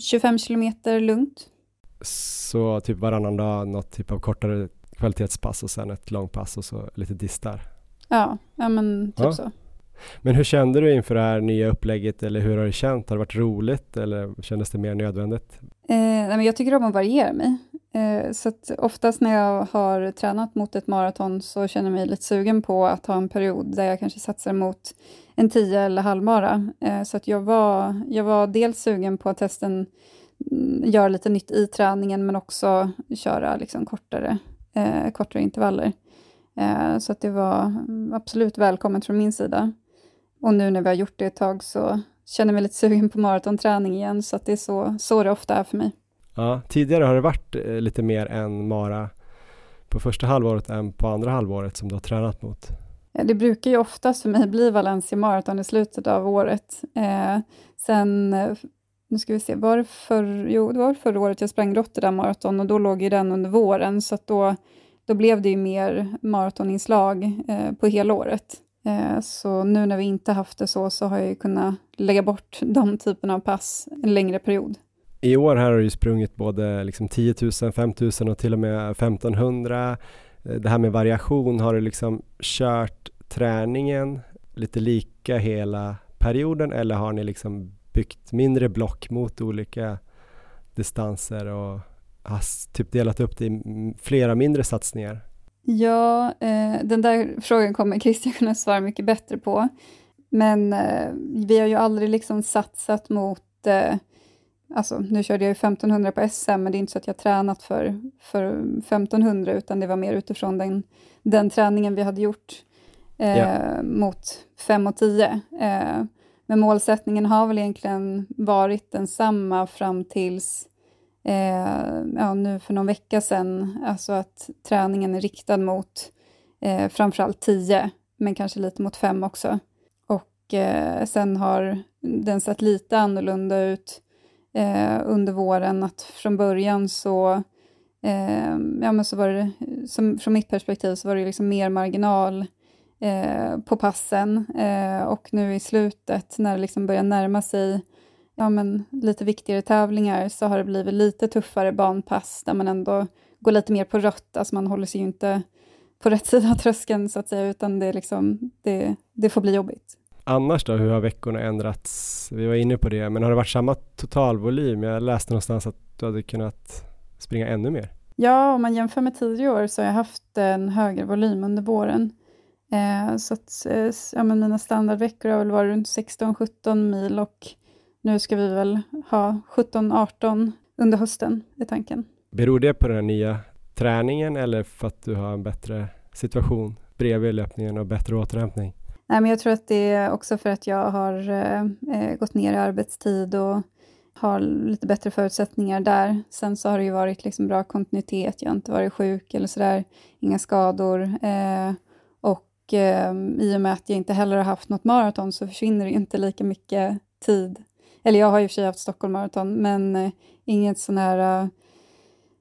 25 kilometer lugnt. Så typ varannan dag något typ av kortare kvalitetspass och sen ett långpass och så lite distar? Ja, ja men typ ja. så. Men hur kände du inför det här nya upplägget eller hur har du känt? Har det varit roligt eller kändes det mer nödvändigt? Eh, nej, men jag tycker om att variera mig. Eh, så att oftast när jag har tränat mot ett maraton så känner jag mig lite sugen på att ha en period där jag kanske satsar mot en 10 eller halvmara. Eh, så att jag var, jag var dels sugen på att testa en, mm, göra lite nytt i träningen men också köra liksom kortare, eh, kortare intervaller. Eh, så att det var mm, absolut välkommet från min sida. Och nu när vi har gjort det ett tag så känner jag mig lite sugen på maratonträning igen, så att det är så, så det ofta är för mig. Ja, tidigare har det varit eh, lite mer än Mara på första halvåret än på andra halvåret som du har tränat mot? Ja, det brukar ju oftast för mig bli Valencia Marathon i slutet av året. Eh, sen, eh, nu ska vi se, var det, för, jo, det var förra året jag sprang Rotterdam Marathon och då låg ju den under våren, så då, då blev det ju mer maratoninslag eh, på hela året. Eh, så nu när vi inte haft det så, så har jag ju kunnat lägga bort de typerna av pass en längre period. I år här har du ju sprungit både liksom 10 000, 5 000 och till och med 1500. Eh, det här med variation, har du liksom kört träningen lite lika hela perioden eller har ni liksom byggt mindre block mot olika distanser och har typ delat upp det i flera mindre satsningar? Ja, eh, den där frågan kommer Christian kunna svara mycket bättre på. Men eh, vi har ju aldrig liksom satsat mot eh, Alltså, nu körde jag ju 1500 på SM, men det är inte så att jag tränat för, för 1500, utan det var mer utifrån den, den träningen vi hade gjort yeah. mot 5 och 10. Eh, men målsättningen har väl egentligen varit densamma fram tills eh, ja, nu för någon vecka sedan, alltså att träningen är riktad mot eh, framförallt 10, men kanske lite mot 5 också. Och eh, sen har den sett lite annorlunda ut eh, under våren, att från början så, eh, ja men så var det, som, från mitt perspektiv så var det liksom mer marginal eh, på passen eh, och nu i slutet när det liksom börjar närma sig ja, men lite viktigare tävlingar så har det blivit lite tuffare banpass där man ändå går lite mer på rött, alltså man håller sig ju inte på rätt sida av tröskeln så att säga, utan det, liksom, det, det får bli jobbigt. Annars då, hur har veckorna ändrats? Vi var inne på det, men har det varit samma totalvolym? Jag läste någonstans att du hade kunnat springa ännu mer. Ja, om man jämför med tidigare år så har jag haft en högre volym under våren. Eh, så att, eh, ja, men mina standardveckor har väl varit runt 16-17 mil och nu ska vi väl ha 17-18 under hösten, är tanken. Beror det på den nya träningen eller för att du har en bättre situation bredvid löpningen och bättre återhämtning? Nej, men jag tror att det är också för att jag har eh, eh, gått ner i arbetstid och har lite bättre förutsättningar där. Sen så har det ju varit liksom bra kontinuitet, jag har inte varit sjuk eller sådär, inga skador. Eh, och eh, i och med att jag inte heller har haft något maraton så försvinner det inte lika mycket tid. Eller jag har i och för sig haft Stockholm Marathon, men eh, inget sån här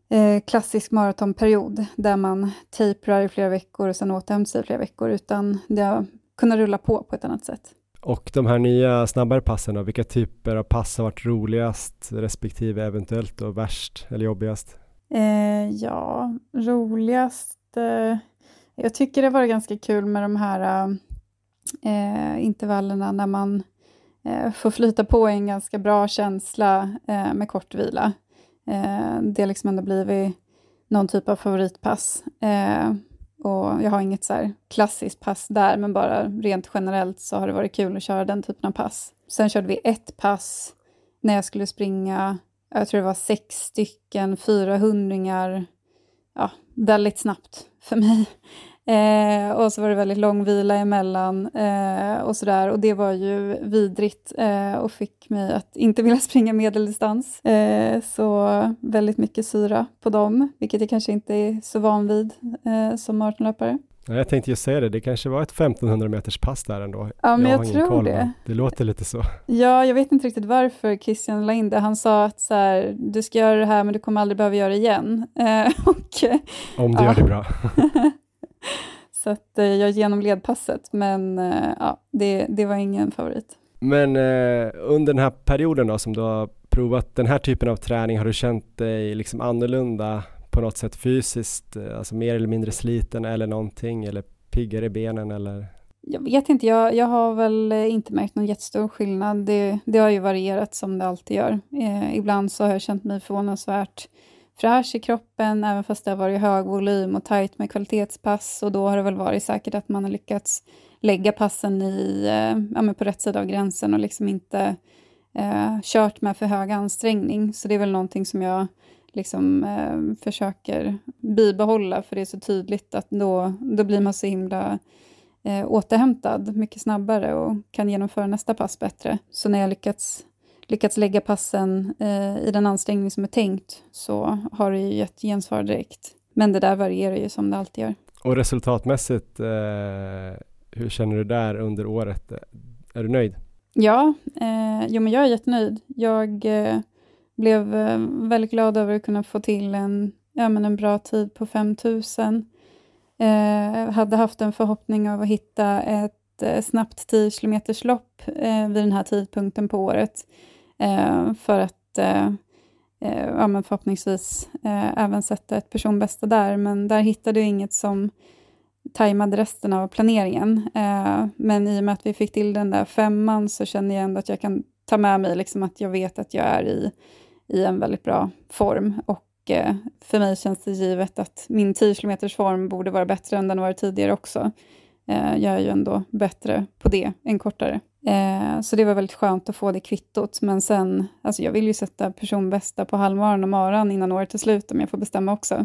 eh, klassisk maratonperiod där man tejprar i flera veckor och sen återhämtar sig i flera veckor, utan det har kunna rulla på på ett annat sätt. Och de här nya snabbare passen då, vilka typer av pass har varit roligast respektive eventuellt då värst eller jobbigast? Eh, ja, roligast. Eh, jag tycker det var ganska kul med de här eh, intervallerna när man eh, flyta på i en ganska bra känsla eh, med kort vila. Eh, det har liksom ändå blivit någon typ av favoritpass. Eh, och jag har inget så klassiskt pass där, men bara rent generellt så har det varit kul att köra den typen av pass. Sen körde vi ett pass när jag skulle springa, jag tror det var sex stycken 400 ja, väldigt snabbt för mig. Eh, och så var det väldigt lång vila emellan eh, och sådär. Och det var ju vidrigt eh, och fick mig att inte vilja springa medeldistans. Eh, så väldigt mycket syra på dem, vilket jag kanske inte är så van vid eh, som maratonlöpare. Jag tänkte ju säga det, det kanske var ett 1500 meters pass där ändå. Ja, men jag, jag tror koll, det. Det låter lite så. Ja, jag vet inte riktigt varför Christian la in det. Han sa att så här, du ska göra det här men du kommer aldrig behöva göra det igen. Eh, och, Om du ja. gör det bra. Så att eh, jag genomled passet, men eh, ja, det, det var ingen favorit. Men eh, under den här perioden då som du har provat den här typen av träning, har du känt dig liksom annorlunda på något sätt fysiskt, eh, alltså mer eller mindre sliten eller någonting, eller piggare i benen eller? Jag vet inte, jag, jag har väl inte märkt någon jättestor skillnad. Det, det har ju varierat som det alltid gör. Eh, ibland så har jag känt mig förvånansvärt fräsch i kroppen, även fast det har varit hög volym och tajt med kvalitetspass. Och då har det väl varit säkert att man har lyckats lägga passen i, eh, ja, på rätt sida av gränsen och liksom inte eh, kört med för hög ansträngning. Så det är väl någonting som jag liksom eh, försöker bibehålla, för det är så tydligt att då, då blir man så himla eh, återhämtad mycket snabbare och kan genomföra nästa pass bättre. Så när jag lyckats lyckats lägga passen eh, i den ansträngning som är tänkt så har det ju gett gensvar direkt. Men det där varierar ju som det alltid gör. Och resultatmässigt, eh, hur känner du där under året? Är du nöjd? Ja, eh, jo men jag är jättenöjd. Jag eh, blev eh, väldigt glad över att kunna få till en, ja, men en bra tid på 5000. Eh, hade haft en förhoppning av att hitta ett eh, snabbt 10 km lopp eh, vid den här tidpunkten på året. Eh, för att eh, eh ja, men förhoppningsvis eh, även sätta ett personbästa där. Men där hittade jag inget som tajmade resten av planeringen. Eh, men i och med att vi fick till den där femman så känner jag ändå att jag kan ta med mig liksom att jag vet att jag är i, i en väldigt bra form. Och eh, för mig känns det givet att min 10 km form borde vara bättre än den varit tidigare också. Eh, jag är ju ändå bättre på det än kortare. Eh, så det var väldigt skönt att få det kvittot. Men sen, alltså jag vill ju sätta personbästa på halvmaran och maran innan året är slut om jag får bestämma också.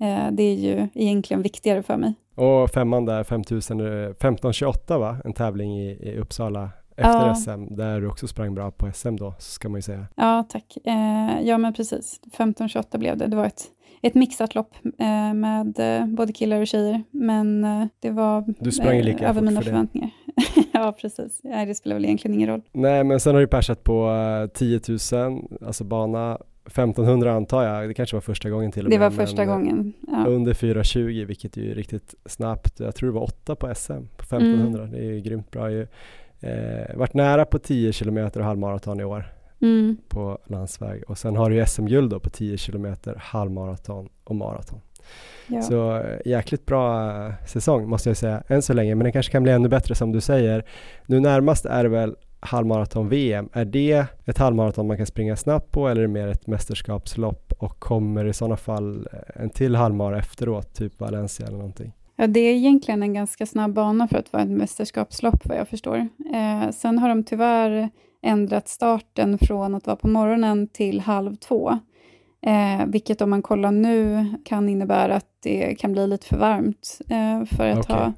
Eh, det är ju egentligen viktigare för mig. Och femman där, 5000, 1528 va? En tävling i, i Uppsala efter ja. SM, där du också sprang bra på SM då, ska man ju säga. Ja, tack. Eh, ja, men precis. 1528 blev det. Det var ett ett mixat lopp eh, med eh, både killar och tjejer, men eh, det var du sprang lika över mina för förväntningar. ja, precis. Nej, det spelar väl egentligen ingen roll. Nej, men sen har du persat på 10 000, alltså bana 1500 antar jag, det kanske var första gången till och med. Det var första gången. Ja. Under 4.20, vilket är ju riktigt snabbt. Jag tror det var åtta på SM på 1500, mm. det är ju grymt bra ju. Eh, varit nära på 10 kilometer och halvmaraton i år mm. på landsväg. Och sen har du SM-guld då på 10 kilometer, halvmaraton och maraton. Ja. Så eh, jäkligt bra eh, säsong måste jag säga, än så länge. Men det kanske kan bli ännu bättre som du säger. Nu närmast är det väl halvmaraton-VM. Är det ett halvmaraton man kan springa snabbt på eller är det mer ett mästerskapslopp? Och kommer i sådana fall eh, en till halvmara efteråt, typ Valencia eller någonting? Ja, det är egentligen en ganska snabb bana för att vara ett mästerskapslopp vad jag förstår. Eh, sen har de tyvärr ändrat starten från att vara på morgonen till halv två. Eh, vilket om man kollar nu kan innebära att det kan bli lite för varmt eh, för att okay. ha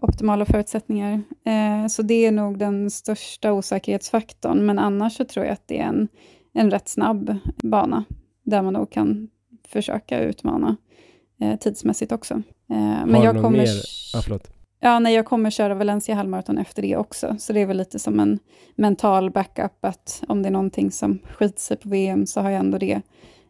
optimala förutsättningar. Eh, så det är nog den största osäkerhetsfaktorn, men annars så tror jag att det är en, en rätt snabb bana, där man nog kan försöka utmana eh, tidsmässigt också. Eh, men jag kommer... Mer? Ah, förlåt. Ja, nej, jag kommer köra Valencia halvmaraton efter det också, så det är väl lite som en mental backup, att om det är någonting som skiter sig på VM så har jag ändå det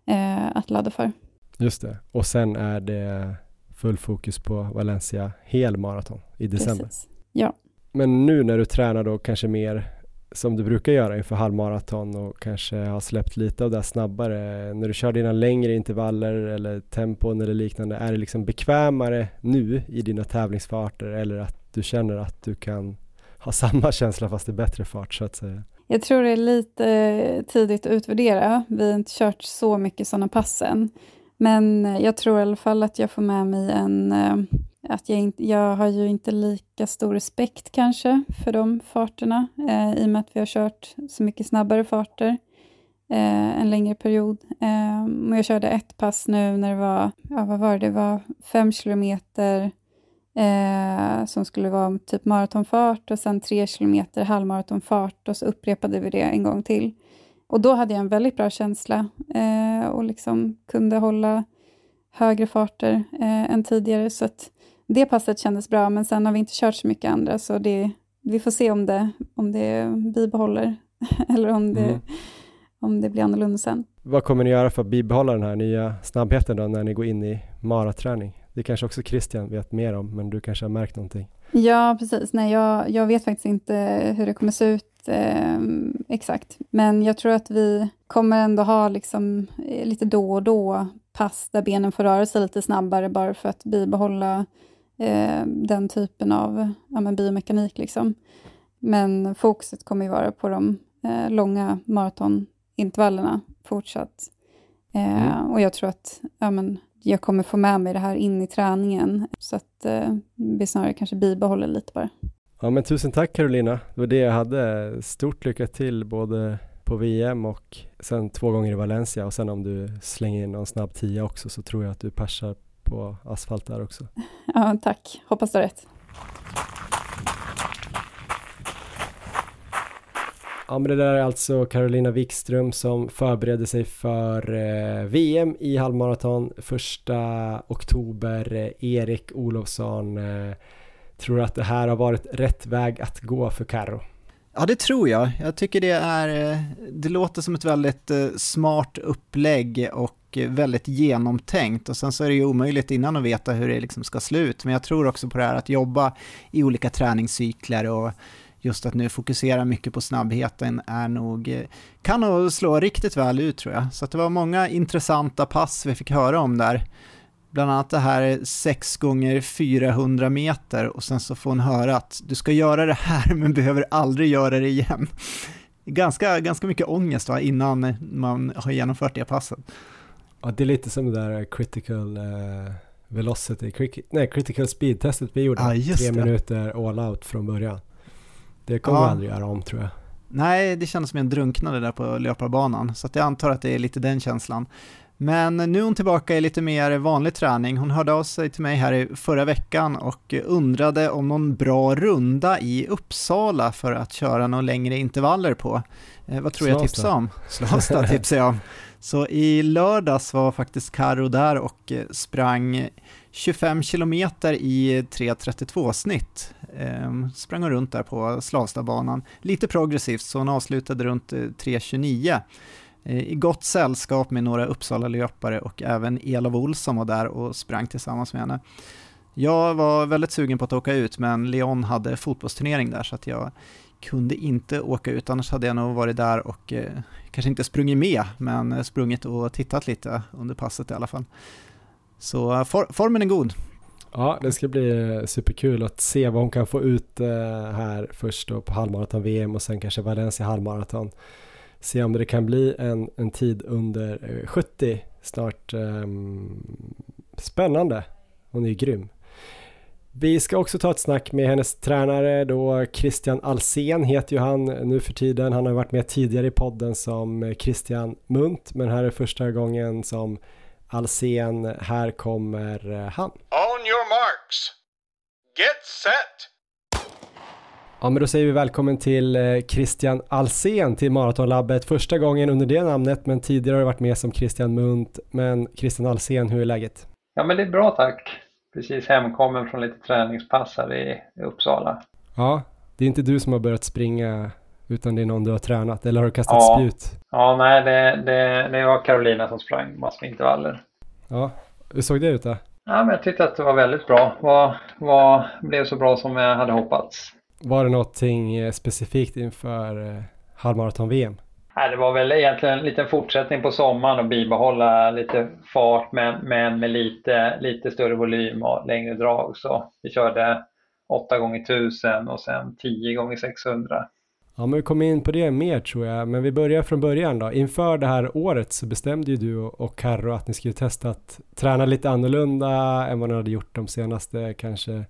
eh, att ladda för. Just det, och sen är det full fokus på Valencia helmaraton i december. Precis. Ja. Men nu när du tränar då kanske mer som du brukar göra inför halvmaraton och kanske har släppt lite av det snabbare. När du kör dina längre intervaller eller tempon eller liknande, är det liksom bekvämare nu i dina tävlingsfarter eller att du känner att du kan ha samma känsla fast i bättre fart så att säga? Jag tror det är lite eh, tidigt att utvärdera. Vi har inte kört så mycket sådana pass än. Men eh, jag tror i alla fall att jag får med mig en eh, att jag, inte, jag har ju inte lika stor respekt kanske för de farterna eh, i och med att vi har kört så mycket snabbare farter eh, en längre period. Eh, jag körde ett pass nu när det var, ja vad var det, det var fem kilometer eh, som skulle vara typ maratonfart och sen tre kilometer halvmaratonfart och så upprepade vi det en gång till. Och då hade jag en väldigt bra känsla eh, och liksom kunde hålla högre farter eh, än tidigare. Så att det passet kändes bra, men sen har vi inte kört så mycket andra, så det, vi får se om det, om det bibehåller eller om det, mm. om det blir annorlunda sen. Vad kommer ni göra för att bibehålla den här nya snabbheten då när ni går in i maraträning? Det kanske också Christian vet mer om, men du kanske har märkt någonting? Ja, precis. Nej, jag, jag vet faktiskt inte hur det kommer se ut eh, exakt. Men jag tror att vi kommer ändå ha liksom, eh, lite då och då pass där benen får röra sig lite snabbare bara för att bibehålla eh, den typen av ja, men biomekanik. Liksom. Men fokuset kommer ju vara på de eh, långa maratonintervallerna fortsatt. Eh, mm. Och jag tror att ja, men, jag kommer få med mig det här in i träningen, så att eh, vi snarare kanske bibehåller lite bara. Ja, men tusen tack Carolina, det var det jag hade. Stort lycka till både på VM och sen två gånger i Valencia och sen om du slänger in någon snabb tia också så tror jag att du passar på asfalt där också. Ja, tack. Hoppas du har rätt. Ja, men det där är alltså Carolina Wikström som förbereder sig för eh, VM i halvmaraton första oktober. Eh, Erik Olofsson, eh, tror att det här har varit rätt väg att gå för Carro? Ja, det tror jag. Jag tycker det är, eh, det låter som ett väldigt eh, smart upplägg och eh, väldigt genomtänkt och sen så är det ju omöjligt innan att veta hur det liksom ska slut Men jag tror också på det här att jobba i olika träningscykler och just att nu fokusera mycket på snabbheten är nog, kan nog slå riktigt väl ut tror jag. Så det var många intressanta pass vi fick höra om där. Bland annat det här 6 gånger 400 meter och sen så får hon höra att du ska göra det här men behöver aldrig göra det igen. Ganska, ganska mycket ångest va, innan man har genomfört det passet. Ja, det är lite som det där critical uh, velocity, nej critical speed-testet vi gjorde. Ja, Tre det. minuter all out från början. Det kommer ja. vi aldrig göra om tror jag. Nej, det kändes som en drunknade där på löparbanan, så jag antar att det är lite den känslan. Men nu är hon tillbaka i lite mer vanlig träning. Hon hörde av sig till mig här i förra veckan och undrade om någon bra runda i Uppsala för att köra några längre intervaller på. Eh, vad tror Slasta. jag tipsar om? Slasta tipsar jag om. Så i lördags var faktiskt Karo där och eh, sprang 25 kilometer i 3.32 snitt. Ehm, sprang hon runt där på Slavstabanan. Lite progressivt, så hon avslutade runt 3.29 eh, eh, Eh, i gott sällskap med några Uppsala-löpare och även Elof Olsson var där och sprang tillsammans med henne. Jag var väldigt sugen på att åka ut, men Leon hade fotbollsturnering där så att jag kunde inte åka ut, annars hade jag nog varit där och eh, kanske inte sprungit med, men eh, sprungit och tittat lite under passet i alla fall. Så eh, for, formen är god. Ja, det ska bli superkul att se vad hon kan få ut eh, här först då på halvmaraton-VM och sen kanske Valencia halvmaraton. Se om det kan bli en, en tid under eh, 70 snart. Um, spännande. Hon är ju grym. Vi ska också ta ett snack med hennes tränare då Christian Alsen heter ju han nu för tiden. Han har varit med tidigare i podden som eh, Christian Munt men här är första gången som Alsen. Här kommer eh, han. On your marks. Get set. Ja men då säger vi välkommen till eh, Christian Alsen till Maratonlabbet. Första gången under det namnet men tidigare har du varit med som Christian Munt. Men Christian Alsen, hur är läget? Ja men det är bra tack precis hemkommen från lite träningspass här i, i Uppsala. Ja, det är inte du som har börjat springa utan det är någon du har tränat eller har du kastat ja. spjut? Ja, nej det, det, det var Carolina som sprang massor intervaller. Ja, hur såg det ut då? Ja, men jag tyckte att det var väldigt bra. Vad blev så bra som jag hade hoppats. Var det någonting eh, specifikt inför eh, halvmaraton-VM? Nej, det var väl egentligen en liten fortsättning på sommaren och bibehålla lite fart men, men med lite, lite större volym och längre drag. Så vi körde 8 gånger 1000 och sen 10 gånger 600. Ja, men vi kommer in på det mer tror jag, men vi börjar från början då. Inför det här året så bestämde ju du och Carro att ni skulle testa att träna lite annorlunda än vad ni hade gjort de senaste kanske,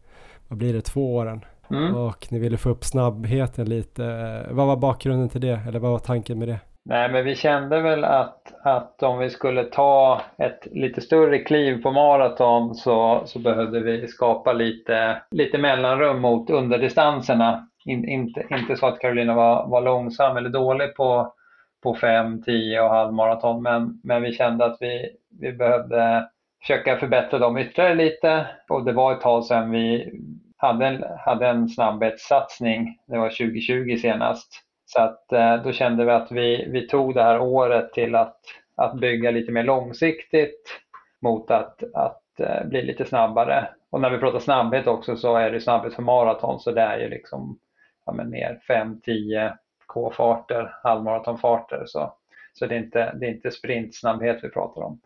vad blir det, två åren. Mm. Och ni ville få upp snabbheten lite. Vad var bakgrunden till det? Eller vad var tanken med det? Nej, men vi kände väl att, att om vi skulle ta ett lite större kliv på maraton så, så behövde vi skapa lite, lite mellanrum mot underdistanserna. In, inte, inte så att Carolina var, var långsam eller dålig på, på 5, 10 och halvmaraton men, men vi kände att vi, vi behövde försöka förbättra dem ytterligare lite och det var ett tag sedan vi, hade en, hade en snabbhetssatsning, det var 2020 senast. Så att eh, då kände vi att vi, vi tog det här året till att, att bygga lite mer långsiktigt mot att, att eh, bli lite snabbare. Och när vi pratar snabbhet också så är det snabbhet för maraton så det är ju liksom ja, men mer 5-10 K-farter, halvmaratonfarter. Så, så det, är inte, det är inte sprintsnabbhet vi pratar om.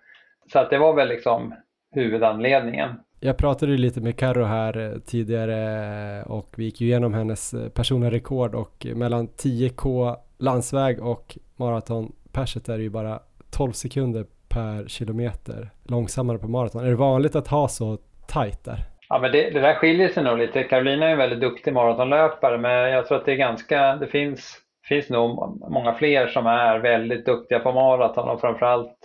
Så att det var väl liksom huvudanledningen. Jag pratade lite med Karo här eh, tidigare eh, och vi gick ju igenom hennes eh, personliga rekord och mellan 10K landsväg och maratonperset är det ju bara 12 sekunder per kilometer långsammare på maraton. Är det vanligt att ha så tight där? Ja, men det, det där skiljer sig nog lite. Carolina är en väldigt duktig maratonlöpare men jag tror att det är ganska, det finns, finns nog många fler som är väldigt duktiga på maraton och framförallt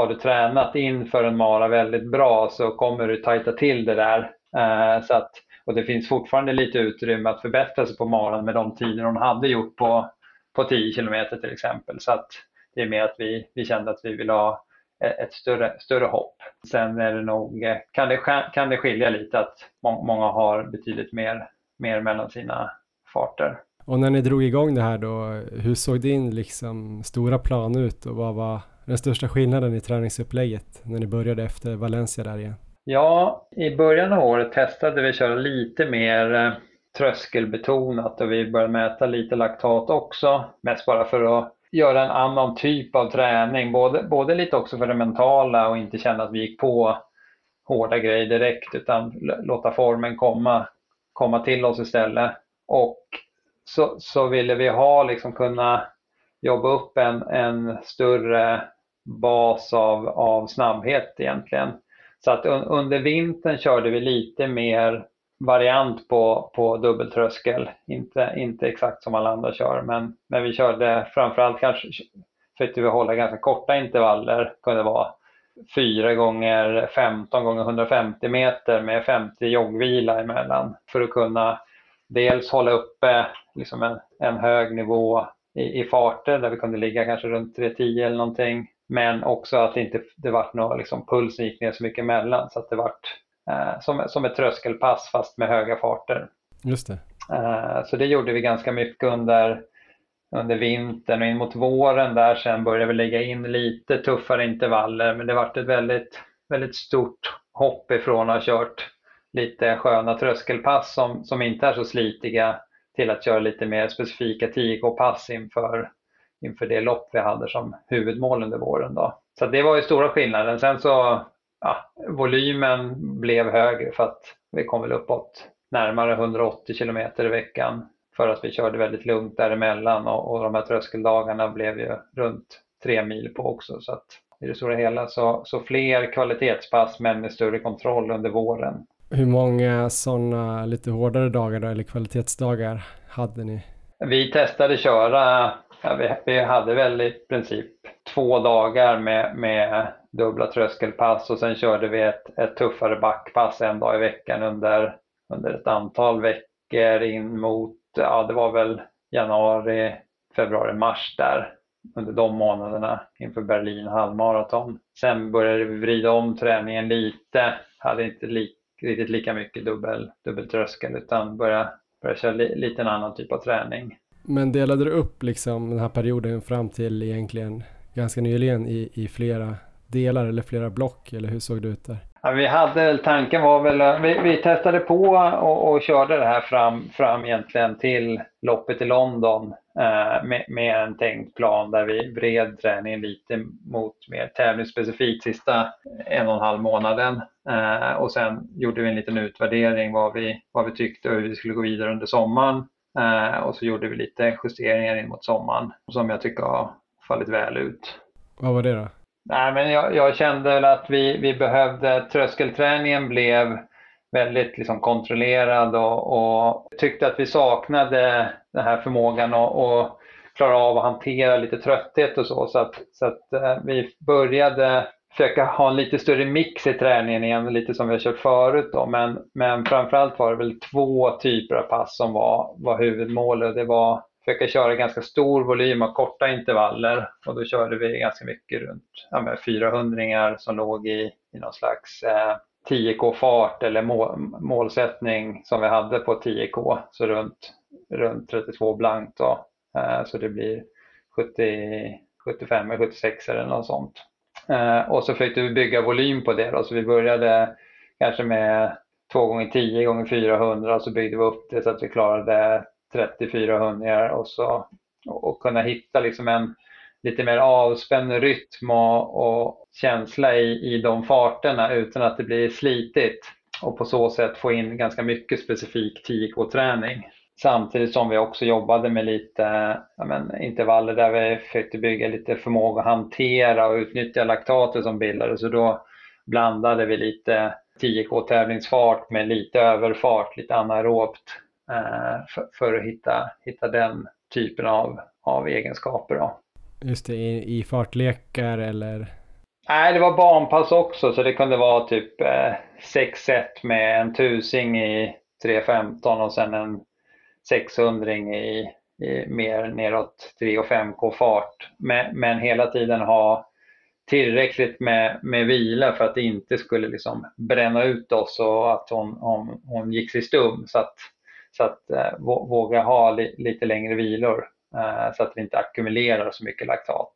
har du tränat inför en mara väldigt bra så kommer du tajta till det där. Eh, så att, och det finns fortfarande lite utrymme att förbättra sig på maran med de tider hon hade gjort på, på 10 kilometer till exempel. Så att det är mer att vi, vi kände att vi vill ha ett större, större hopp. Sen är det nog, eh, kan, det, kan det skilja lite att många har betydligt mer, mer mellan sina farter. Och när ni drog igång det här då, hur såg din liksom stora plan ut och vad var den största skillnaden i träningsupplägget när ni började efter Valencia där igen? Ja, i början av året testade vi att köra lite mer eh, tröskelbetonat och vi började mäta lite laktat också. Mest bara för att göra en annan typ av träning, både, både lite också för det mentala och inte känna att vi gick på hårda grejer direkt utan låta formen komma, komma till oss istället. Och så, så ville vi ha liksom kunna jobba upp en, en större bas av, av snabbhet egentligen. Så att un, under vintern körde vi lite mer variant på, på dubbeltröskel. Inte, inte exakt som alla andra kör, men, men vi körde framförallt kanske försökte vi hålla ganska korta intervaller. kunde vara 4 gånger 15 gånger 150 meter med 50 joggvila emellan för att kunna dels hålla uppe liksom en, en hög nivå i, i farter där vi kunde ligga kanske runt 3.10 eller någonting. Men också att det inte det vart någon liksom, pulsen gick ner så mycket emellan så att det vart eh, som, som ett tröskelpass fast med höga farter. Just det. Eh, så det gjorde vi ganska mycket under, under vintern och in mot våren där sen började vi lägga in lite tuffare intervaller men det vart ett väldigt, väldigt stort hopp ifrån att ha kört lite sköna tröskelpass som, som inte är så slitiga till att köra lite mer specifika 10K-pass inför, inför det lopp vi hade som huvudmål under våren. Då. Så det var ju stora skillnaden. Sen så ja, volymen blev högre för att vi kom väl uppåt närmare 180 km i veckan för att vi körde väldigt lugnt däremellan och, och de här tröskeldagarna blev ju runt tre mil på också. Så att i det stora hela så, så fler kvalitetspass men med större kontroll under våren. Hur många sådana lite hårdare dagar då, eller kvalitetsdagar hade ni? Vi testade köra, ja, vi, vi, hade väl i princip två dagar med, med dubbla tröskelpass och sen körde vi ett, ett tuffare backpass en dag i veckan under, under ett antal veckor in mot, ja det var väl januari, februari, mars där under de månaderna inför Berlin halvmaraton. Sen började vi vrida om träningen lite, hade inte lika riktigt lika mycket dubbel, dubbeltröskel utan börja, börja köra li, lite en annan typ av träning. Men delade du upp liksom den här perioden fram till egentligen ganska nyligen i, i flera delar eller flera block eller hur såg det ut där? Ja, vi hade tanken var väl, vi, vi testade på och, och, körde det här fram, fram egentligen till loppet i London eh, med, med, en tänkt plan där vi vred träningen lite mot mer tävlingsspecifikt sista en och en halv månaden. Eh, och sen gjorde vi en liten utvärdering vad vi, vad vi tyckte och hur vi skulle gå vidare under sommaren. Eh, och så gjorde vi lite justeringar in mot sommaren som jag tycker har fallit väl ut. Vad var det då? Nej, men jag, jag kände väl att vi, vi behövde, tröskelträningen blev väldigt liksom kontrollerad och, och tyckte att vi saknade den här förmågan att och klara av att hantera lite trötthet och så. Så att, så att eh, vi började försöka ha en lite större mix i träningen igen, lite som vi har kört förut då. Men, men framförallt var det väl två typer av pass som var, var huvudmålet. Det var försöka köra ganska stor volym av korta intervaller och då körde vi ganska mycket runt ja, 400 som låg i, i någon slags eh, 10K-fart eller mål, målsättning som vi hade på 10K, så runt, runt 32 blankt då. Eh, så det blir 70, 75 eller 76 eller något sånt. Eh, och så försökte vi bygga volym på det då, så vi började kanske med 2 gånger 10 gånger 400 och så byggde vi upp det så att vi klarade 30-400 och så och kunna hitta liksom en lite mer avspänd rytm och, och känsla i, i de farterna utan att det blir slitigt och på så sätt få in ganska mycket specifik 10K-träning. Samtidigt som vi också jobbade med lite ja, men, intervaller där vi försökte bygga lite förmåga att hantera och utnyttja laktater som bildades. Så då blandade vi lite 10K tävlingsfart med lite överfart, lite anaerobt Eh, för, för, att hitta, hitta den typen av, av egenskaper. Då. Just det, i, i fartlekar eller? Nej, det var barnpass också så det kunde vara typ eh, 6-1 med en tusing i 3.15 och sen en 600 i, i mer neråt 3-5k fart. Men, men hela tiden ha tillräckligt med, med vila för att det inte skulle liksom bränna ut oss och att hon, hon, hon gick sig stum. Så att så att eh, våga ha li, lite längre vilor så att vi inte ackumulerar så mycket laktat.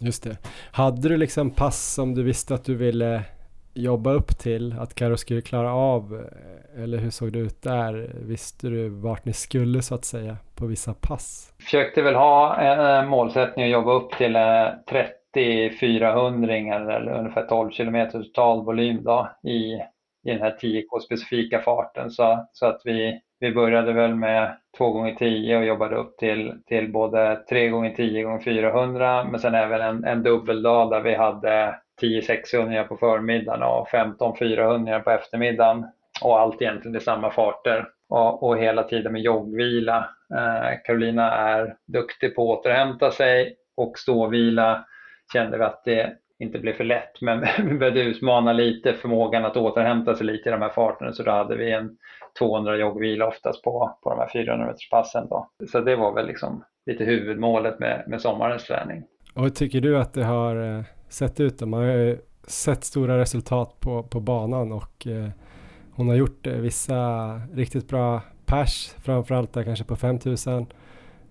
Just det. Hade du liksom pass som du visste att du ville jobba upp till att Karo skulle klara av eh, eller hur såg det ut där? Visste du vart ni skulle så att säga på vissa pass? Försökte väl ha en målsättning att jobba upp till 30 400 eller ungefär 12 km total volym då i, i den här 10K specifika farten så, så att vi vi började väl med 2 gånger 10 och jobbade upp till, till både 3 gånger 10 gånger 400 men sen även en, en dubbeldag där vi hade 10 600 på förmiddagen och 15 400 på eftermiddagen. Och allt egentligen i samma farter. Och, och hela tiden med joggvila. Eh, Carolina är duktig på att återhämta sig och ståvila. Kände vi att det inte blev för lätt men vi behövde utmana lite förmågan att återhämta sig lite i de här farterna så då hade vi en 200 joggvila oftast på, på de här 400 meters passen då. Så det var väl liksom lite huvudmålet med, med sommarens träning. Och hur tycker du att det har eh, sett ut då? Man har ju sett stora resultat på, på banan och eh, hon har gjort eh, vissa riktigt bra pers, framförallt där kanske på 5000.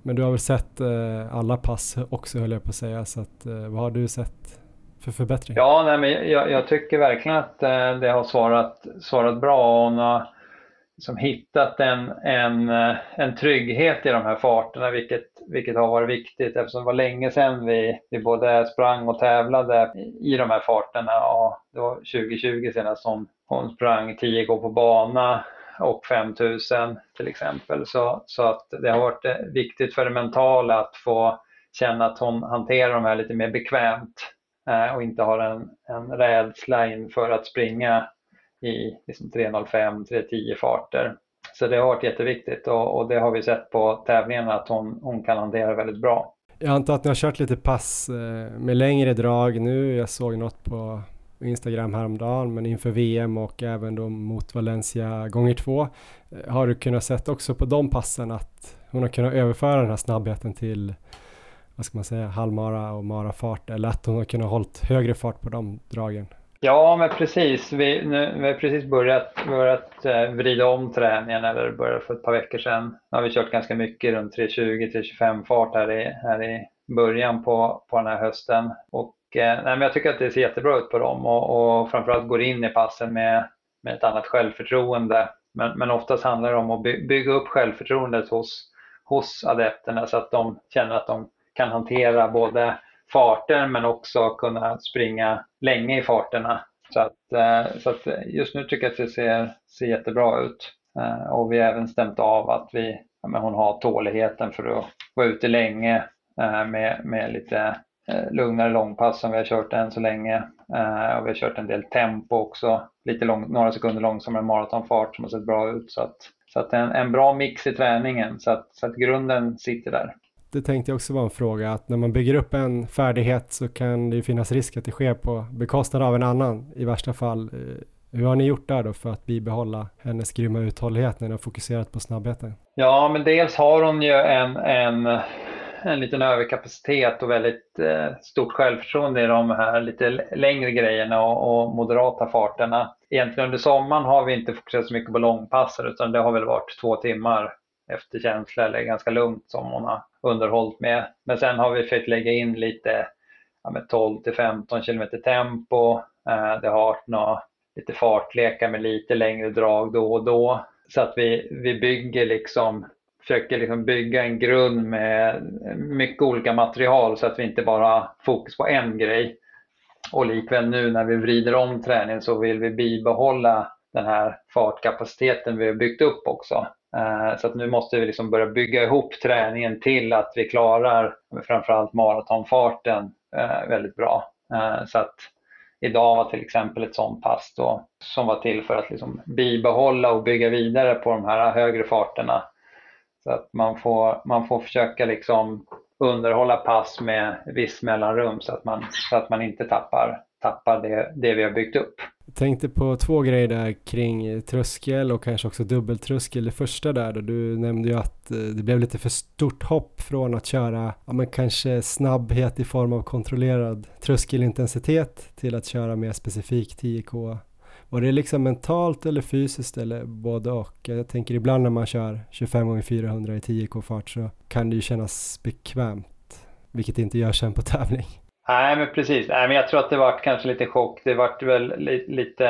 Men du har väl sett eh, alla pass också höll jag på att säga, så att, eh, vad har du sett för förbättring? Ja, nej, men jag, jag tycker verkligen att eh, det har svarat, svarat bra. Hon har liksom hittat en, en, eh, en trygghet i de här farterna, vilket, vilket har varit viktigt eftersom det var länge sedan vi, vi både sprang och tävlade i de här farterna. Och det var 2020 senast som hon sprang 10 gånger på bana och 5000 till exempel. Så, så att det har varit eh, viktigt för det mentala att få känna att hon hanterar de här lite mer bekvämt Eh, och inte har en, en rädsla inför att springa i liksom 3.05, 3.10 farter. Så det har varit jätteviktigt och, och, det har vi sett på tävlingarna att hon, hon kan hantera väldigt bra. Jag antar att ni har kört lite pass eh, med längre drag nu. Jag såg något på Instagram häromdagen, men inför VM och även då mot Valencia gånger två. Eh, har du kunnat sett också på de passen att hon har kunnat överföra den här snabbheten till vad ska man säga, halvmara och marafart eller att hon har kunnat hållit högre fart på de dragen? Ja, men precis. Vi, nu, vi har precis börjat, börjat eh, vrida om träningen, eller började för ett par veckor sedan. Nu har vi kört ganska mycket runt 3.20-3.25 fart här i, här i början på, på den här hösten. Och, eh, nej, men jag tycker att det ser jättebra ut på dem och, och framförallt går in i passen med, med ett annat självförtroende. Men, men oftast handlar det om att by, bygga upp självförtroendet hos, hos adepterna så att de känner att de kan hantera både farter men också kunna springa länge i farterna. Så att, eh, så att just nu tycker jag att det ser, ser jättebra ut. Eh, och vi har även stämt av att vi, ja, hon har tåligheten för att vara ute länge eh, med, med lite lugnare långpass som vi har kört än så länge. Och vi har kört en del tempo också, lite lång, några sekunder långsammare maratonfart som har sett bra ut. Så att, så att en, en bra mix i träningen så att, så att grunden sitter där det tänkte jag också vara en fråga, att när man bygger upp en färdighet så kan det ju finnas risk att det sker på bekostnad av en annan i värsta fall. Eh, hur har ni gjort där då för att bibehålla hennes grymma uthållighet när ni har fokuserat på snabbheten? Ja, men dels har hon ju en, en, en liten överkapacitet och väldigt eh, stort självförtroende i de här lite längre grejerna och, och, moderata farterna. Egentligen under sommaren har vi inte fokuserat så mycket på långpassar utan det har väl varit två timmar efter känsla eller ganska lugnt som hon har underhållit med. Men sen har vi försökt lägga in lite ja, med 12 till 15 km tempo. Eh, det har varit några, lite fartlekar med lite längre drag då och då. Så att vi, vi bygger liksom, försöker liksom bygga en grund med mycket olika material så att vi inte bara har fokus på en grej. Och likväl nu när vi vrider om träningen så vill vi bibehålla den här fartkapaciteten vi har byggt upp också. Eh, så att nu måste vi liksom börja bygga ihop träningen till att vi klarar framförallt maratonfarten eh, väldigt bra. Eh, så att idag var till exempel ett sånt pass då, som var till för att liksom bibehålla och bygga vidare på de här högre farterna. Så att man får, man får försöka liksom underhålla pass med viss mellanrum så att man, så att man inte tappar, tappar det, det vi har byggt upp. Jag tänkte på två grejer där kring tröskel och kanske också dubbeltröskel. Det första där då, du nämnde ju att eh, det blev lite för stort hopp från att köra, ja men kanske snabbhet i form av kontrollerad tröskelintensitet till att köra mer specifikt 10K. Var det liksom mentalt eller fysiskt eller både och? Jag tänker ibland när man kör 25 gånger 400 i 10K fart så kan det ju kännas bekvämt, vilket inte gör sen på tävling. Nej, men precis. Nej, men jag tror att det var kanske lite chock. Det var väl lite, lite,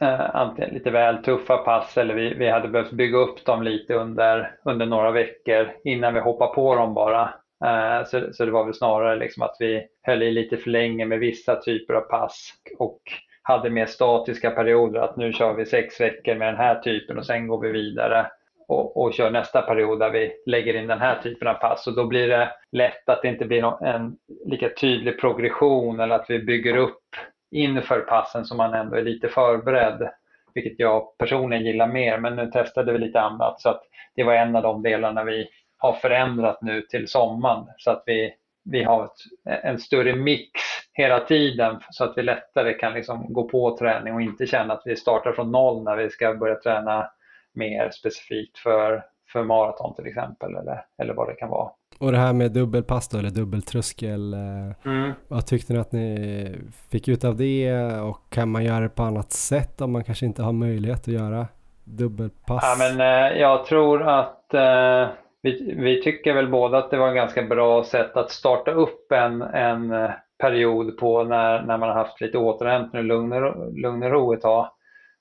eh, antingen lite väl tuffa pass eller vi, vi hade behövt bygga upp dem lite under, under några veckor innan vi hoppade på dem bara. Eh, så, så det var väl snarare liksom att vi höll i lite för länge med vissa typer av pass och hade mer statiska perioder. Att nu kör vi sex veckor med den här typen och sen går vi vidare och, och kör nästa period där vi lägger in den här typen av pass. Och då blir det lätt att det inte blir en lika tydlig progression eller att vi bygger upp inför passen så man ändå är lite förberedd. Vilket jag personligen gillar mer, men nu testade vi lite annat. Så att det var en av de delarna vi har förändrat nu till sommaren. Så att vi, vi har ett, en större mix hela tiden så att vi lättare kan liksom gå på träning och inte känna att vi startar från noll när vi ska börja träna mer specifikt för, för maraton till exempel eller, eller vad det kan vara. Och det här med dubbelpass då, eller dubbeltröskel, eh, mm. vad tyckte ni att ni fick ut av det och kan man göra det på annat sätt om man kanske inte har möjlighet att göra dubbelpass? Ja, men, eh, jag tror att eh, vi, vi tycker väl båda att det var ett ganska bra sätt att starta upp en, en period på när, när man har haft lite återhämtning och lugn, lugn och ro ett tag.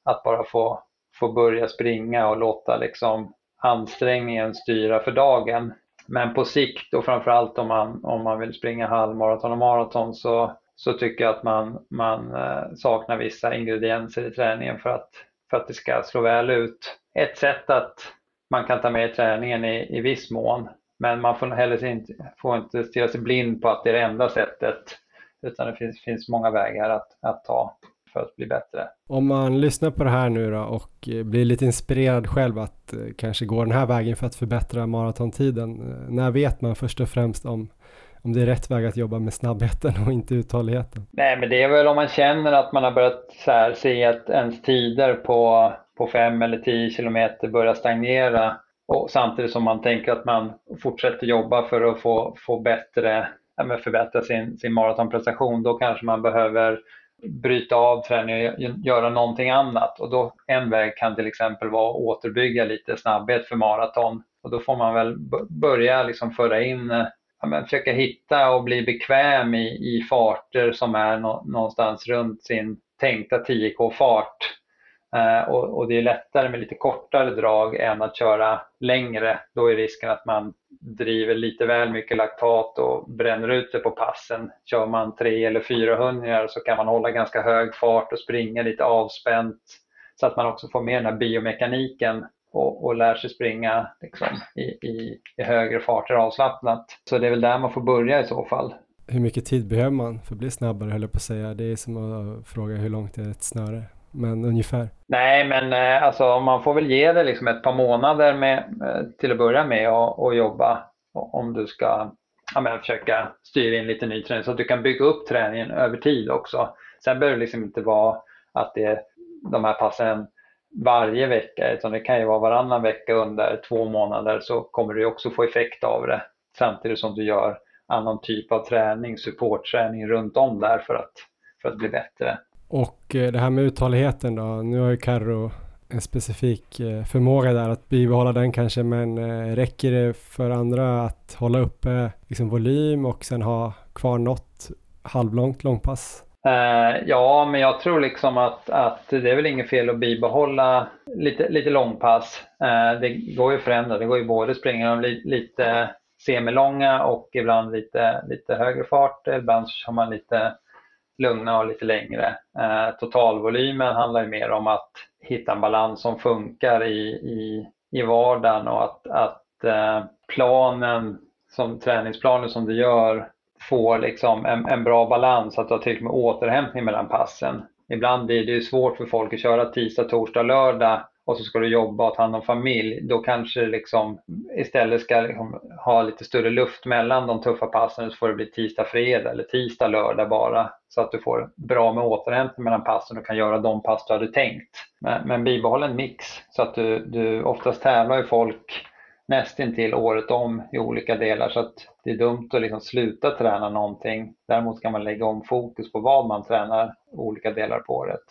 Att bara få, få börja springa och låta liksom ansträngningen styra för dagen. Men på sikt och framförallt om man, om man vill springa halvmaraton och maraton så, så tycker jag att man, man eh, saknar vissa ingredienser i träningen för att, för att det ska slå väl ut. Ett sätt att man kan ta med i träningen i, i viss mån men man får heller inte, får inte stirra sig blind på att det är det enda sättet utan det finns, finns många vägar att, att ta för att bli bättre. Om man lyssnar på det här nu då och blir lite inspirerad själv att eh, kanske gå den här vägen för att förbättra maratontiden. Eh, när vet man först och främst om, om det är rätt väg att jobba med snabbheten och inte uthålligheten? Nej, men det är väl om man känner att man har börjat här, se att ens tider på, på fem eller tio kilometer börjar stagnera och samtidigt som man tänker att man fortsätter jobba för att få, få bättre, ja, förbättra sin, sin maratonprestation, då kanske man behöver bryta av träningen och göra någonting annat. Och då, en väg kan till exempel vara att återbygga lite snabbhet för maraton. Och då får man väl börja liksom föra in, eh, ja, men försöka hitta och bli bekväm i, i farter som är no, någonstans runt sin tänkta 10k-fart Eh, och, och, det är lättare med lite kortare drag än att köra längre. Då är risken att man driver lite väl mycket laktat och bränner ut det på passen. Kör man tre eller 400 så kan man hålla ganska hög fart och springa lite avspänt så att man också får med den här biomekaniken och, och lär sig springa liksom, i, i, i högre farter avslappnat. Så det är väl där man får börja i så fall. Hur mycket tid behöver man för att bli snabbare höll jag på att säga. Det är som att fråga hur långt är ett snöre men ungefär? Nej, men eh, alltså, man får väl ge det liksom ett par månader med, eh, till att börja med och, och jobba om du ska ja, men, försöka styra in lite ny träning så att du kan bygga upp träningen över tid också. Sen behöver det liksom inte vara att det är de här passen varje vecka utan det kan ju vara varannan vecka under två månader så kommer du också få effekt av det samtidigt som du gör annan typ av träning, supportträning runt om där för att, för att bli bättre. Och eh, det här med uthålligheten då, nu har ju Carro en specifik eh, förmåga där att bibehålla den kanske, men eh, räcker det för andra att hålla uppe liksom volym och sen ha kvar något halvlångt långpass? Uh, ja, men jag tror liksom att, att det är väl inget fel att bibehålla lite, lite långpass. Uh, det går ju att förändra, det går ju både att springa de li, lite semilånga och ibland lite, lite högre fart, ibland så har man lite lugna och lite längre. Eh, totalvolymen handlar ju mer om att hitta en balans som funkar i, i, i vardagen och att, att eh, planen, som träningsplanen som du gör får liksom en, en bra balans, att du har tillräckligt med återhämtning mellan passen. Ibland blir det ju svårt för folk att köra tisdag, torsdag, lördag och så ska du jobba och ta hand om familj, då kanske liksom istället ska liksom ha lite större luft mellan de tuffa passen så får det bli tisdag, fredag eller tisdag, lördag bara så att du får bra med återhämtning mellan passen och kan göra de pass du hade tänkt. Men, men bibehåll en mix så att du, du oftast tävlar ju folk nästintill året om i olika delar så att det är dumt att liksom sluta träna någonting. Däremot kan man lägga om fokus på vad man tränar olika delar på året.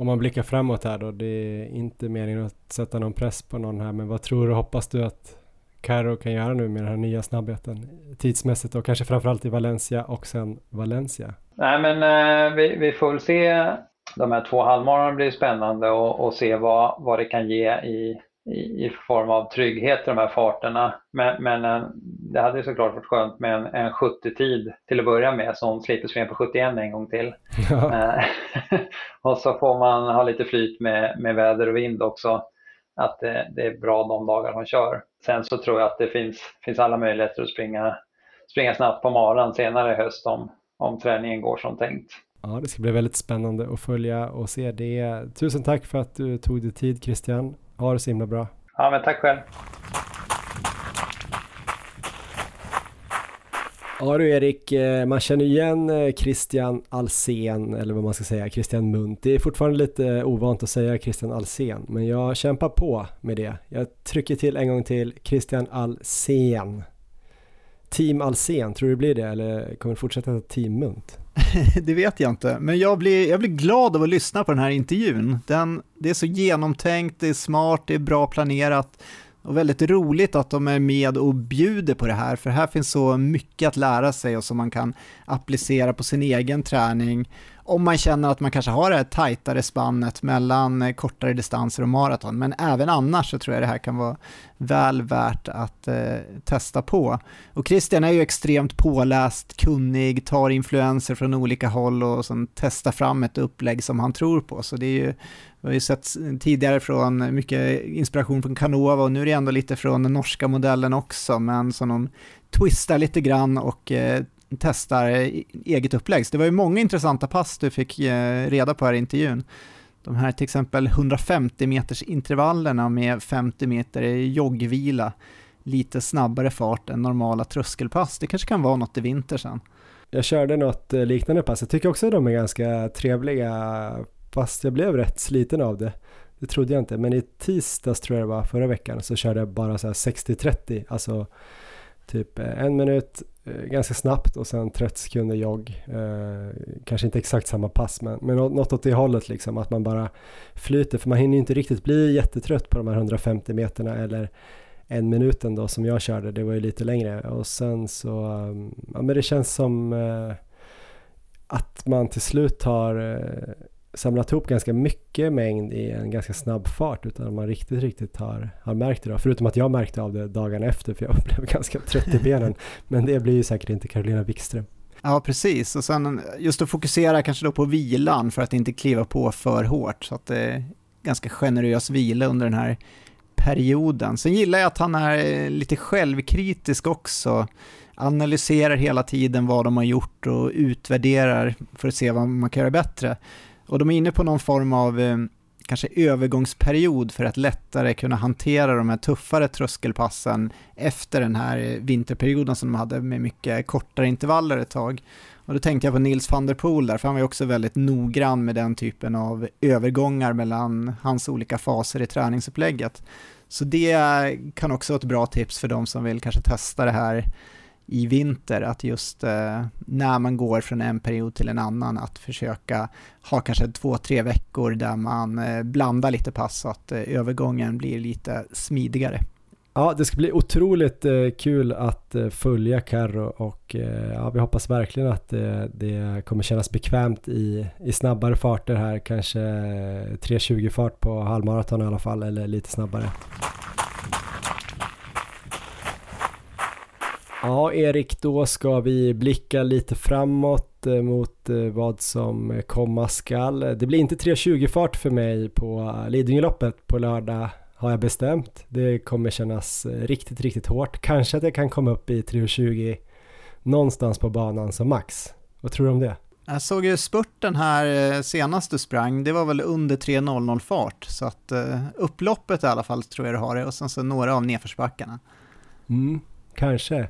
Om man blickar framåt här då, det är inte meningen att sätta någon press på någon här, men vad tror du, hoppas du att Caro kan göra nu med den här nya snabbheten tidsmässigt och kanske framförallt i Valencia och sen Valencia? Nej men eh, vi, vi får väl se, de här två halvmaraton blir spännande och, och se vad, vad det kan ge i i, i form av trygghet i de här farterna. Men, men en, det hade såklart varit skönt med en, en 70-tid till att börja med som slipper springa på 71 en gång till. Ja. Eh, och så får man ha lite flyt med, med väder och vind också. att det, det, är bra de dagar hon kör. Sen så tror jag att det finns, finns alla möjligheter att springa, springa snabbt på maran senare i höst om, om träningen går som tänkt. Ja, det ska bli väldigt spännande att följa och se det. Tusen tack för att du tog dig tid Christian. Ha det så himla bra. Ja, men tack själv. Ja du Erik, eh, man känner igen eh, Christian Alsen eller vad man ska säga, Christian Munt. Det är fortfarande lite ovant att säga Christian Alsen, men jag kämpar på med det. Jag trycker till en gång till, Christian Alsen. Team Alsen, tror du det blir det eller kommer det fortsätta Team Munt? det vet jag inte, men jag blir, jag blir glad av att lyssna på den här intervjun. Den, det är så genomtänkt, det är smart, det är bra planerat. Och väldigt roligt att de är med och bjuder på det här, för här finns så mycket att lära sig och som man kan applicera på sin egen träning om man känner att man kanske har det här tajtare spannet mellan eh, kortare distanser och maraton. Men även annars så tror jag det här kan vara väl värt att eh, testa på. Och Christian är ju extremt påläst, kunnig, tar influenser från olika håll och sen testar fram ett upplägg som han tror på. Så det är ju, vi har ju sett tidigare från mycket inspiration från Canova och nu är det ändå lite från den norska modellen också, men som de twistar lite grann och eh, testar eget upplägg. Så det var ju många intressanta pass du fick eh, reda på här i intervjun. De här till exempel 150 meters intervallerna med 50 meter joggvila, lite snabbare fart än normala tröskelpass. Det kanske kan vara något i vinter sen. Jag körde något eh, liknande pass. Jag tycker också att de är ganska trevliga, fast jag blev rätt sliten av det. Det trodde jag inte, men i tisdags tror jag det var förra veckan så körde jag bara så här 60-30, alltså typ eh, en minut eh, ganska snabbt och sen 30 sekunder jogg. Eh, kanske inte exakt samma pass men, men något åt det hållet liksom att man bara flyter. För man hinner ju inte riktigt bli jättetrött på de här 150 meterna eller en minuten då som jag körde, det var ju lite längre. Och sen så, mm, ja men det känns som eh, att man till slut har eh, samlat ihop ganska mycket mängd i en ganska snabb fart utan att man riktigt, riktigt har, har märkt det då. Förutom att jag märkte av det dagen efter för jag blev ganska trött i benen. Men det blir ju säkert inte Carolina Wikström. Ja, precis. Och sen just att fokusera kanske då på vilan för att inte kliva på för hårt. Så att det är ganska generös vila under den här perioden. Sen gillar jag att han är eh, lite självkritisk också. Analyserar hela tiden vad de har gjort och utvärderar för att se vad man kan göra bättre. Och de är inne på någon form av eh, kanske övergångsperiod för att lättare kunna hantera de här tuffare tröskelpassen efter den här eh, vinterperioden som de hade med mycket kortare intervaller ett tag. Och då tänkte jag på Nils van der Poel där, för han var ju också väldigt noggrann med den typen av övergångar mellan hans olika faser i träningsupplägget. Så det kan också vara ett bra tips för de som vill kanske testa det här i vinter, att just eh, när man går från en period till en annan, att försöka ha kanske två, tre veckor där man eh, blandar lite pass så att eh, övergången blir lite smidigare. Ja, det ska bli otroligt eh, kul att eh, följa Carro och eh, ja, vi hoppas verkligen att eh, det kommer kännas bekvämt i, i snabbare farter här, kanske eh, 3.20 fart på halvmaraton i alla fall, eller lite snabbare. Ja, Erik, då ska vi blicka lite framåt eh, mot eh, vad som komma skall. Det blir inte 3.20 fart för mig på Lidingöloppet på lördag har jag bestämt. Det kommer kännas eh, riktigt, riktigt hårt. Kanske att jag kan komma upp i 3.20 någonstans på banan som max. Vad tror du om det? Jag såg ju spurten här senast du sprang, det var väl under 3.00 fart, så att upploppet i alla fall tror jag du har det och sen så några av nedförsbackarna. Mm, kanske.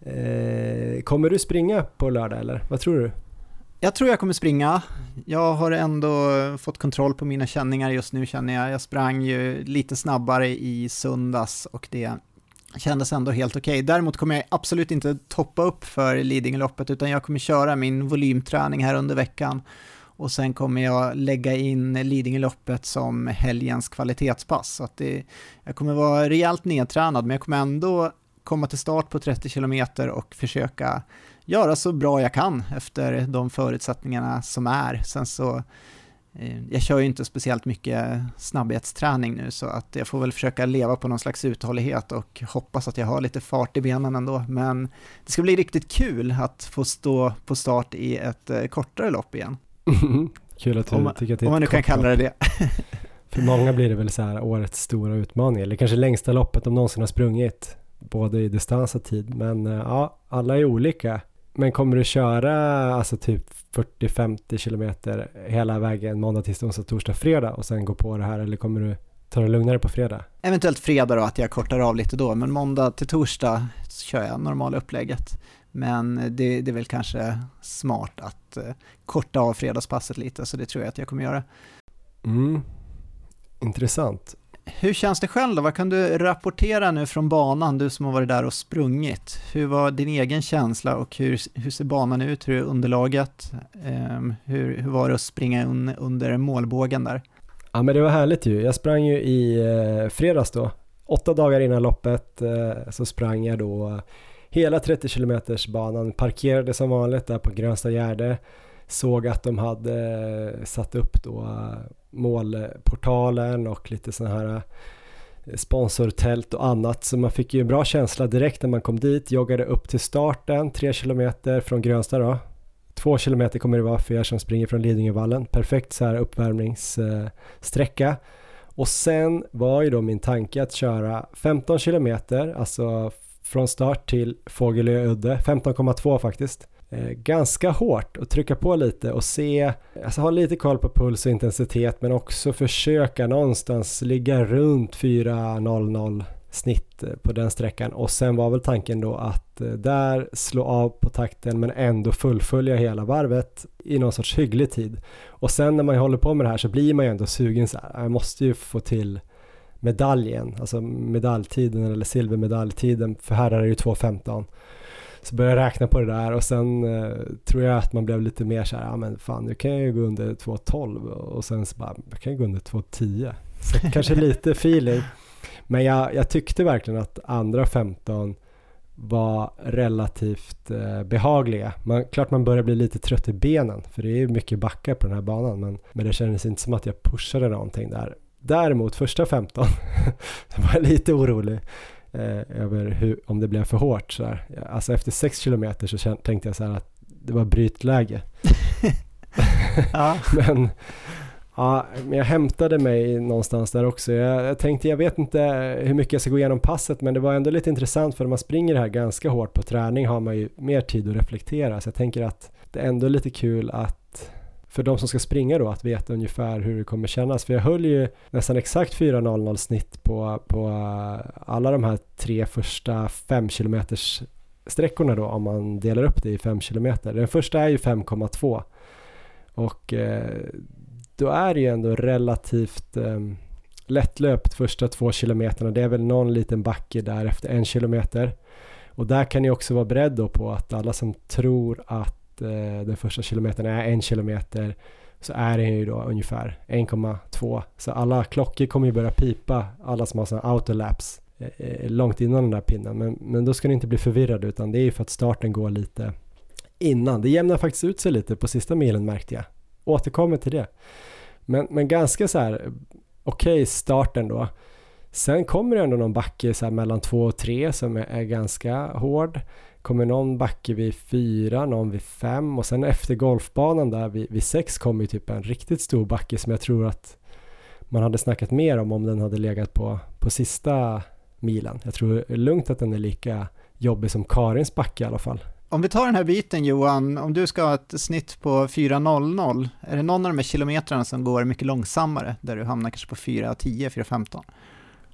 Eh, kommer du springa på lördag eller vad tror du? Jag tror jag kommer springa. Jag har ändå fått kontroll på mina känningar just nu känner jag. Jag sprang ju lite snabbare i söndags och det kändes ändå helt okej. Okay. Däremot kommer jag absolut inte toppa upp för Lidingöloppet utan jag kommer köra min volymträning här under veckan och sen kommer jag lägga in Lidingöloppet som helgens kvalitetspass. Så att det, jag kommer vara rejält nedtränad men jag kommer ändå komma till start på 30 km och försöka göra så bra jag kan efter de förutsättningarna som är. Sen så, eh, jag kör ju inte speciellt mycket snabbhetsträning nu så att jag får väl försöka leva på någon slags uthållighet och hoppas att jag har lite fart i benen ändå. Men det ska bli riktigt kul att få stå på start i ett eh, kortare lopp igen. Kul att du om, tycker att det är Om man nu kan kalla det det. För många blir det väl så här årets stora utmaning, eller kanske längsta loppet de någonsin har sprungit, både i distans och tid. Men eh, ja, alla är olika. Men kommer du köra alltså typ 40-50 kilometer hela vägen måndag, tisdag, onsdag, torsdag, fredag och sen gå på det här eller kommer du ta det lugnare på fredag? Eventuellt fredag då, att jag kortar av lite då, men måndag till torsdag kör jag normala upplägget. Men det, det är väl kanske smart att uh, korta av fredagspasset lite, så det tror jag att jag kommer göra. Mm. Intressant. Hur känns det själv då? Vad kan du rapportera nu från banan, du som har varit där och sprungit? Hur var din egen känsla och hur, hur ser banan ut? Hur är underlaget? Um, hur, hur var det att springa un, under målbågen där? Ja men det var härligt ju. Jag sprang ju i eh, fredags då. Åtta dagar innan loppet eh, så sprang jag då hela 30 km banan, parkerade som vanligt där på Grönsta Gärde. Såg att de hade eh, satt upp då målportalen och lite sådana här eh, sponsortält och annat. Så man fick ju en bra känsla direkt när man kom dit. Joggade upp till starten, tre kilometer från Grönsta då. Två kilometer kommer det vara för er som springer från Lidingövallen. Perfekt så här uppvärmningssträcka. Och sen var ju då min tanke att köra 15 kilometer, alltså från start till Fågelö udde, 15,2 faktiskt. Eh, ganska hårt och trycka på lite och se, alltså ha lite koll på puls och intensitet men också försöka någonstans ligga runt 4.00 snitt eh, på den sträckan och sen var väl tanken då att eh, där slå av på takten men ändå fullfölja hela varvet i någon sorts hygglig tid. Och sen när man håller på med det här så blir man ju ändå sugen så här, ah, jag måste ju få till medaljen, alltså medaljtiden eller silvermedaljtiden, för här är det ju 2.15. Så började jag räkna på det där och sen eh, tror jag att man blev lite mer så här, ja men fan nu kan jag ju gå under 2.12 och sen så bara, jag kan ju gå under 2.10. Så kanske lite feeling. Men jag, jag, tyckte verkligen att andra 15 var relativt eh, behagliga. Man, klart man börjar bli lite trött i benen för det är ju mycket backar på den här banan men, men det kändes inte som att jag pushade någonting där. Däremot första 15 var jag lite orolig eh, över hur, om det blev för hårt. Så där. Alltså efter 6 kilometer så tänkte jag så här att det var brytläge. men, ja, men jag hämtade mig någonstans där också. Jag, jag, tänkte, jag vet inte hur mycket jag ska gå igenom passet men det var ändå lite intressant för när man springer det här ganska hårt på träning har man ju mer tid att reflektera. Så jag tänker att det är ändå lite kul att för de som ska springa då att veta ungefär hur det kommer kännas. För jag höll ju nästan exakt 4.00 snitt på, på eh, alla de här tre första 5 km sträckorna då om man delar upp det i 5 km. Den första är ju 5,2 och eh, då är det ju ändå relativt eh, lättlöpt första två kilometerna. Det är väl någon liten backe där efter en kilometer. Och där kan ni också vara beredd på att alla som tror att Eh, den första kilometern är en kilometer så är den ju då ungefär 1,2 så alla klockor kommer ju börja pipa alla som har sådana autolaps eh, eh, långt innan den där pinnen men, men då ska ni inte bli förvirrade utan det är ju för att starten går lite innan. Det jämnar faktiskt ut sig lite på sista milen märkte jag. Återkommer till det. Men, men ganska så här okej okay, starten då. Sen kommer det ändå någon backe så här mellan 2 och 3 som är, är ganska hård kommer någon backe vid fyra, någon vid fem och sen efter golfbanan där vid, vid sex kommer ju typ en riktigt stor backe som jag tror att man hade snackat mer om om den hade legat på, på sista milen. Jag tror lugnt att den är lika jobbig som Karins backe i alla fall. Om vi tar den här biten Johan, om du ska ha ett snitt på 4.00, är det någon av de här kilometrarna som går mycket långsammare, där du hamnar kanske på 4.10, 4.15?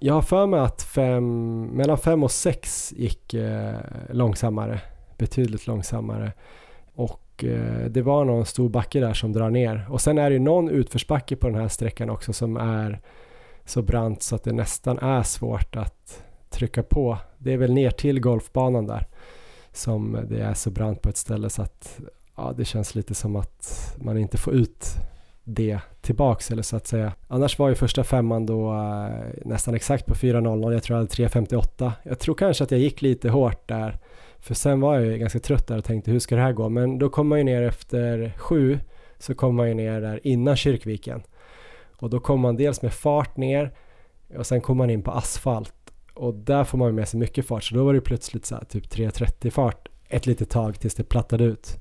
Jag har för mig att fem, mellan 5 och 6 gick eh, långsammare, betydligt långsammare. Och eh, det var någon stor backe där som drar ner. Och sen är det någon utförsbacke på den här sträckan också som är så brant så att det nästan är svårt att trycka på. Det är väl ner till golfbanan där som det är så brant på ett ställe så att ja, det känns lite som att man inte får ut det tillbaks eller så att säga. Annars var ju första femman då eh, nästan exakt på 4.00, jag tror jag hade 3.58. Jag tror kanske att jag gick lite hårt där, för sen var jag ju ganska trött där och tänkte hur ska det här gå? Men då kom man ju ner efter sju, så kom man ju ner där innan Kyrkviken. Och då kom man dels med fart ner och sen kom man in på asfalt och där får man med sig mycket fart så då var det plötsligt så här, typ 3.30 fart ett litet tag tills det plattade ut.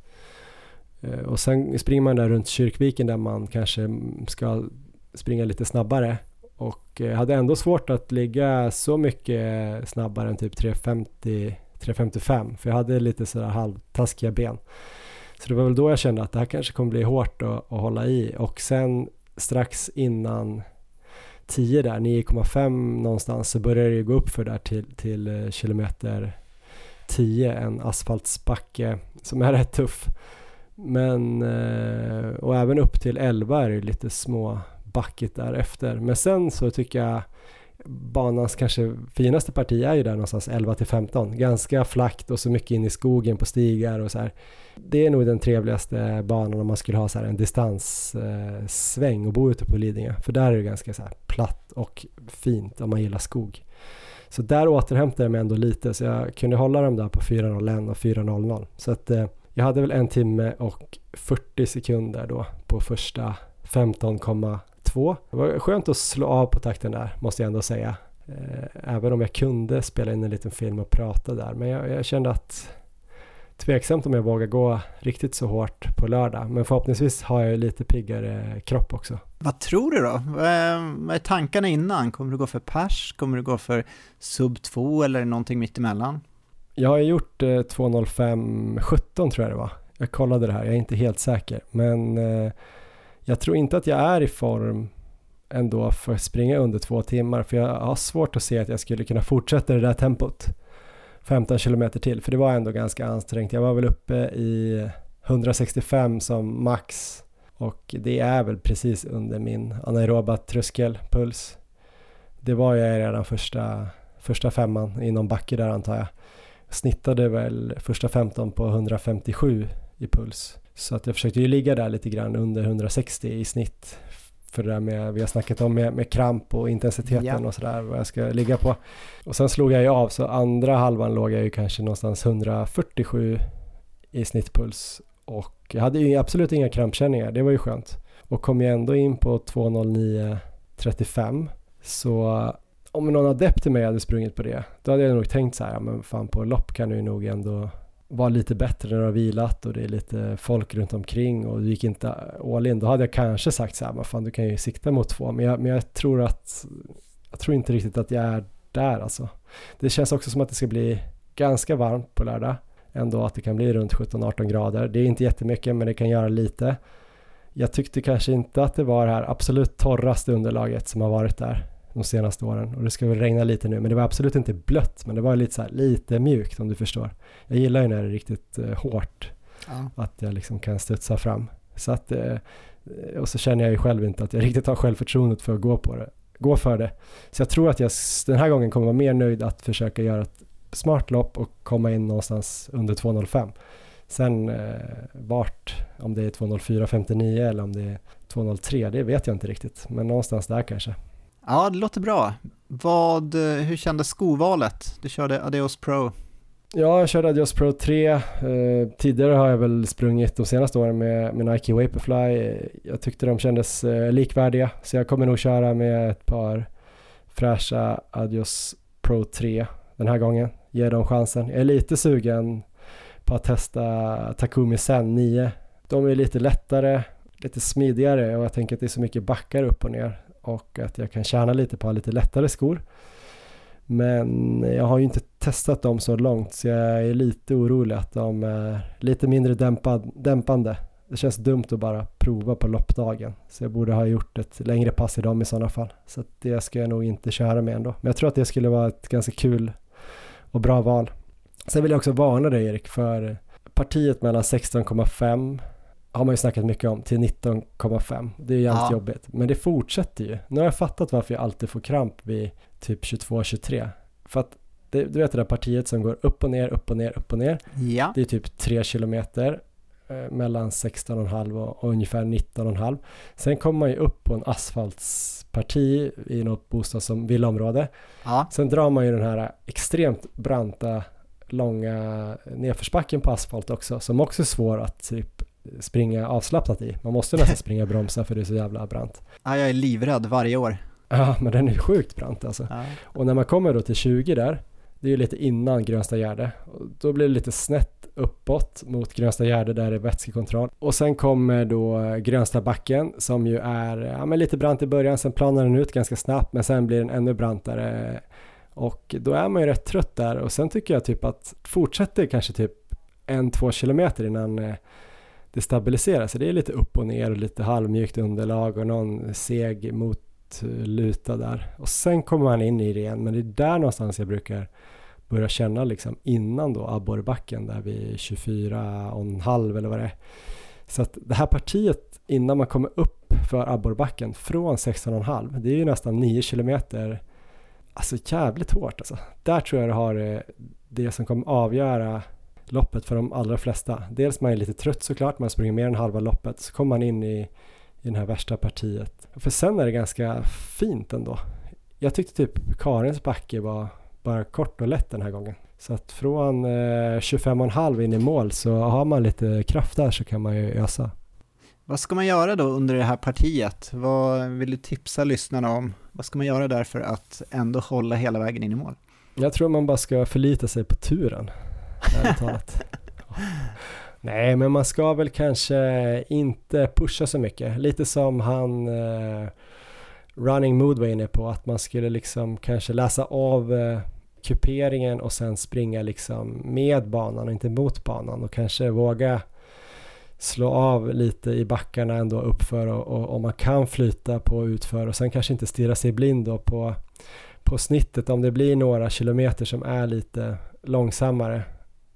Eh, och sen springer man där runt Kyrkviken där man kanske ska springa lite snabbare och eh, hade ändå svårt att ligga så mycket snabbare än typ 350 355 för jag hade lite sådär halvtaskiga ben. Så det var väl då jag kände att det här kanske kommer bli hårt att, att hålla i och sen strax innan 10 där, 9,5 någonstans så började det gå upp för där till, till eh, kilometer 10, en asfaltsbacke som är rätt tuff. Men, eh, och även upp till 11 är det lite små backigt därefter. Men sen så tycker jag banans kanske finaste parti är ju där någonstans 11 till 15. Ganska flackt och så mycket in i skogen på stigar och så här. Det är nog den trevligaste banan om man skulle ha så här en distanssväng och bo ute på Lidingö. För där är det ganska så här platt och fint om man gillar skog. Så där återhämtade jag mig ändå lite så jag kunde hålla dem där på 4.01 och 4.00. Så att eh, jag hade väl en timme och 40 sekunder då på första 15,2. Det var skönt att slå av på takten där måste jag ändå säga. Eh, även om jag kunde spela in en liten film och prata där. Men jag, jag kände att tveksamt om jag vågar gå riktigt så hårt på lördag. Men förhoppningsvis har jag lite piggare kropp också. Vad tror du då? Vad är tankarna innan? Kommer du gå för pers? Kommer du gå för sub 2 eller någonting mittemellan? Jag har gjort eh, 2.05.17 tror jag det var. Jag kollade det här, jag är inte helt säker. Men eh, jag tror inte att jag är i form ändå för att springa under två timmar. För jag har svårt att se att jag skulle kunna fortsätta det där tempot. 15 kilometer till, för det var ändå ganska ansträngt. Jag var väl uppe i 165 som max och det är väl precis under min anaeroba tröskelpuls. Det var jag redan första, första femman i någon backe där antar jag jag snittade väl första 15 på 157 i puls. Så att jag försökte ju ligga där lite grann under 160 i snitt. För det där med, vi har snackat om med, med kramp och intensiteten ja. och sådär, vad jag ska ligga på. Och sen slog jag ju av, så andra halvan låg jag ju kanske någonstans 147 i snittpuls. Och jag hade ju absolut inga krampkänningar, det var ju skönt. Och kom ju ändå in på 2.09.35. Så om någon adept till mig hade sprungit på det, då hade jag nog tänkt så här, ja men fan på lopp kan du ju nog ändå vara lite bättre när du har vilat och det är lite folk runt omkring och du gick inte all in. Då hade jag kanske sagt så här, men fan du kan ju sikta mot två. Men jag, men jag tror att, jag tror inte riktigt att jag är där alltså. Det känns också som att det ska bli ganska varmt på lördag. Ändå att det kan bli runt 17-18 grader. Det är inte jättemycket men det kan göra lite. Jag tyckte kanske inte att det var det här absolut torraste underlaget som har varit där de senaste åren och det ska väl regna lite nu men det var absolut inte blött men det var lite så här, lite mjukt om du förstår. Jag gillar ju när det är riktigt eh, hårt ja. att jag liksom kan studsa fram. Så att, eh, och så känner jag ju själv inte att jag riktigt har självförtroendet för att gå på det, gå för det. Så jag tror att jag den här gången kommer vara mer nöjd att försöka göra ett smart lopp och komma in någonstans under 2.05. Sen eh, vart, om det är 2.04.59 eller om det är 2.03, det vet jag inte riktigt. Men någonstans där kanske. Ja, det låter bra. Vad, eh, hur kändes skovalet? Du körde Adios Pro. Ja, jag körde Adios Pro 3. Eh, tidigare har jag väl sprungit de senaste åren med, med Nike Vaporfly. Jag tyckte de kändes eh, likvärdiga, så jag kommer nog köra med ett par fräscha Adios Pro 3 den här gången. Ge dem chansen. Jag är lite sugen på att testa Takumi Sen 9. De är lite lättare, lite smidigare och jag tänker att det är så mycket backar upp och ner och att jag kan tjäna lite på att ha lite lättare skor. Men jag har ju inte testat dem så långt så jag är lite orolig att de är lite mindre dämpad, dämpande. Det känns dumt att bara prova på loppdagen. Så jag borde ha gjort ett längre pass i dem i sådana fall. Så det ska jag nog inte köra med ändå. Men jag tror att det skulle vara ett ganska kul och bra val. Sen vill jag också varna dig Erik för partiet mellan 16,5 har man ju snackat mycket om till 19,5. Det är ju jävligt ja. jobbigt. Men det fortsätter ju. Nu har jag fattat varför jag alltid får kramp vid typ 22-23. För att det, du vet det där partiet som går upp och ner, upp och ner, upp och ner. Ja. Det är typ 3 kilometer eh, mellan 16,5 och, och ungefär 19,5. Sen kommer man ju upp på en asfaltsparti i något bostads som villaområde. Ja. Sen drar man ju den här extremt branta långa nedförsbacken på asfalt också som också är svår att typ springa avslappnat i. Man måste nästan springa och bromsa för det är så jävla brant. Ja, jag är livrädd varje år. Ja, men den är sjukt brant alltså. Ja. Och när man kommer då till 20 där, det är ju lite innan Grönsta Gärde, då blir det lite snett uppåt mot Grönsta Gärde där det är vätskekontroll. Och sen kommer då Grönsta backen som ju är ja, men lite brant i början, sen planar den ut ganska snabbt men sen blir den ännu brantare. Och då är man ju rätt trött där och sen tycker jag typ att fortsätter kanske typ en, två kilometer innan eh, det stabiliserar sig. Det är lite upp och ner och lite halvmjukt underlag och någon seg mot luta där. Och sen kommer man in i det igen, men det är där någonstans jag brukar börja känna liksom innan då abborrbacken där vid 24,5 eller vad det är. Så att det här partiet innan man kommer upp för abborrbacken från 16,5 det är ju nästan 9 kilometer alltså jävligt hårt alltså. Där tror jag det har eh, det som kommer avgöra loppet för de allra flesta. Dels man är lite trött såklart, man springer mer än halva loppet, så kommer man in i, i det här värsta partiet. För sen är det ganska fint ändå. Jag tyckte typ Karins backe var bara kort och lätt den här gången. Så att från eh, 25,5 in i mål så har man lite kraft där så kan man ju ösa. Vad ska man göra då under det här partiet? Vad vill du tipsa lyssnarna om? Vad ska man göra där för att ändå hålla hela vägen in i mål? Jag tror man bara ska förlita sig på turen, ärligt talat. Nej, men man ska väl kanske inte pusha så mycket. Lite som han eh, Running Mood var inne på, att man skulle liksom kanske läsa av eh, kuperingen och sen springa liksom med banan och inte mot banan och kanske våga slå av lite i backarna ändå uppför och, om man kan flyta på utför och sen kanske inte stirra sig blind då på, på snittet om det blir några kilometer som är lite långsammare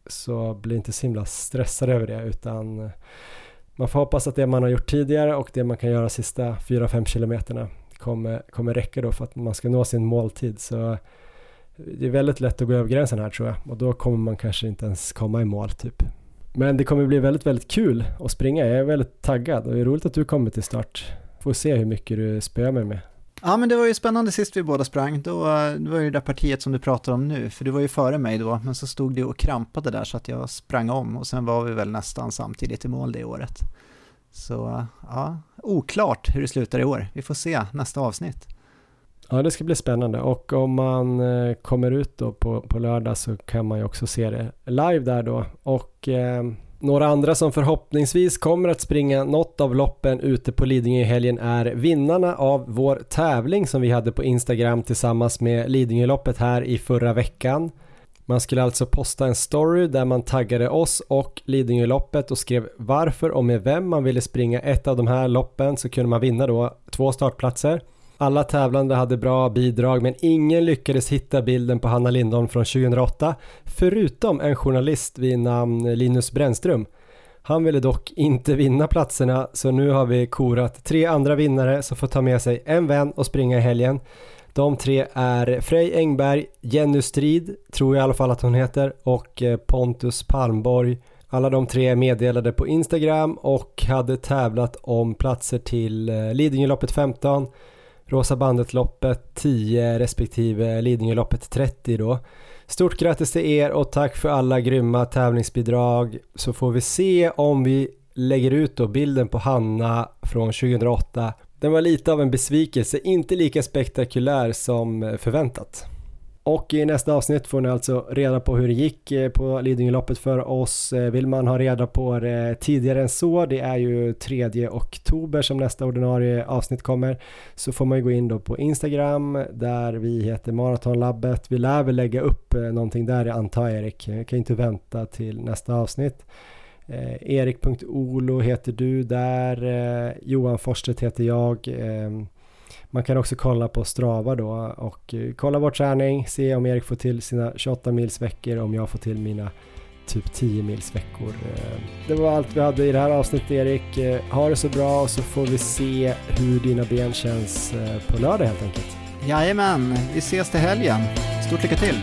så bli inte så himla stressad över det utan eh, man får hoppas att det man har gjort tidigare och det man kan göra sista 4-5 kilometerna kommer, kommer räcka då för att man ska nå sin måltid så eh, det är väldigt lätt att gå över gränsen här tror jag och då kommer man kanske inte ens komma i mål typ. Men det kommer bli väldigt, väldigt kul att springa. Jag är väldigt taggad och det är roligt att du kommer till start. Får se hur mycket du spöar mig med. Ja, men det var ju spännande sist vi båda sprang. Då, eh, det var ju det där partiet som du pratar om nu, för du var ju före mig då, men så stod du och krampade där så att jag sprang om och sen var vi väl nästan samtidigt i mål det året. Så eh, ja, oklart hur det slutar i år. Vi får se nästa avsnitt. Ja, det ska bli spännande och om man eh, kommer ut då på, på lördag så kan man ju också se det live där då och eh, några andra som förhoppningsvis kommer att springa något av loppen ute på Lidingö i helgen är vinnarna av vår tävling som vi hade på Instagram tillsammans med Lidingöloppet här i förra veckan. Man skulle alltså posta en story där man taggade oss och Lidingöloppet och skrev varför och med vem man ville springa ett av de här loppen så kunde man vinna då två startplatser. Alla tävlande hade bra bidrag men ingen lyckades hitta bilden på Hanna Lindholm från 2008 förutom en journalist vid namn Linus Brännström. Han ville dock inte vinna platserna så nu har vi korat tre andra vinnare som får ta med sig en vän och springa i helgen. De tre är Frej Engberg, Jenny Strid, tror jag i alla fall att hon heter, och eh, Pontus Palmborg. Alla de tre meddelade på Instagram och hade tävlat om platser till eh, Lidingöloppet 15, Rosa bandet-loppet 10 respektive Lidingöloppet 30 då. Stort grattis till er och tack för alla grymma tävlingsbidrag så får vi se om vi lägger ut då bilden på Hanna från 2008. Den var lite av en besvikelse, inte lika spektakulär som förväntat. Och i nästa avsnitt får ni alltså reda på hur det gick eh, på Lidingöloppet för oss. Eh, vill man ha reda på det tidigare än så, det är ju 3 oktober som nästa ordinarie avsnitt kommer, så får man ju gå in då på Instagram där vi heter Maratonlabbet. Vi lär väl lägga upp eh, någonting där antar jag Erik. Jag kan inte vänta till nästa avsnitt. Eh, Erik.olo heter du där, eh, Johan Forsstedt heter jag. Eh, man kan också kolla på Strava då och eh, kolla vår träning, se om Erik får till sina 28 mils veckor om jag får till mina typ 10 mils veckor. Eh. Det var allt vi hade i det här avsnittet Erik. Eh, ha det så bra och så får vi se hur dina ben känns på lördag helt enkelt. Jajamän, vi ses till helgen. Stort lycka till!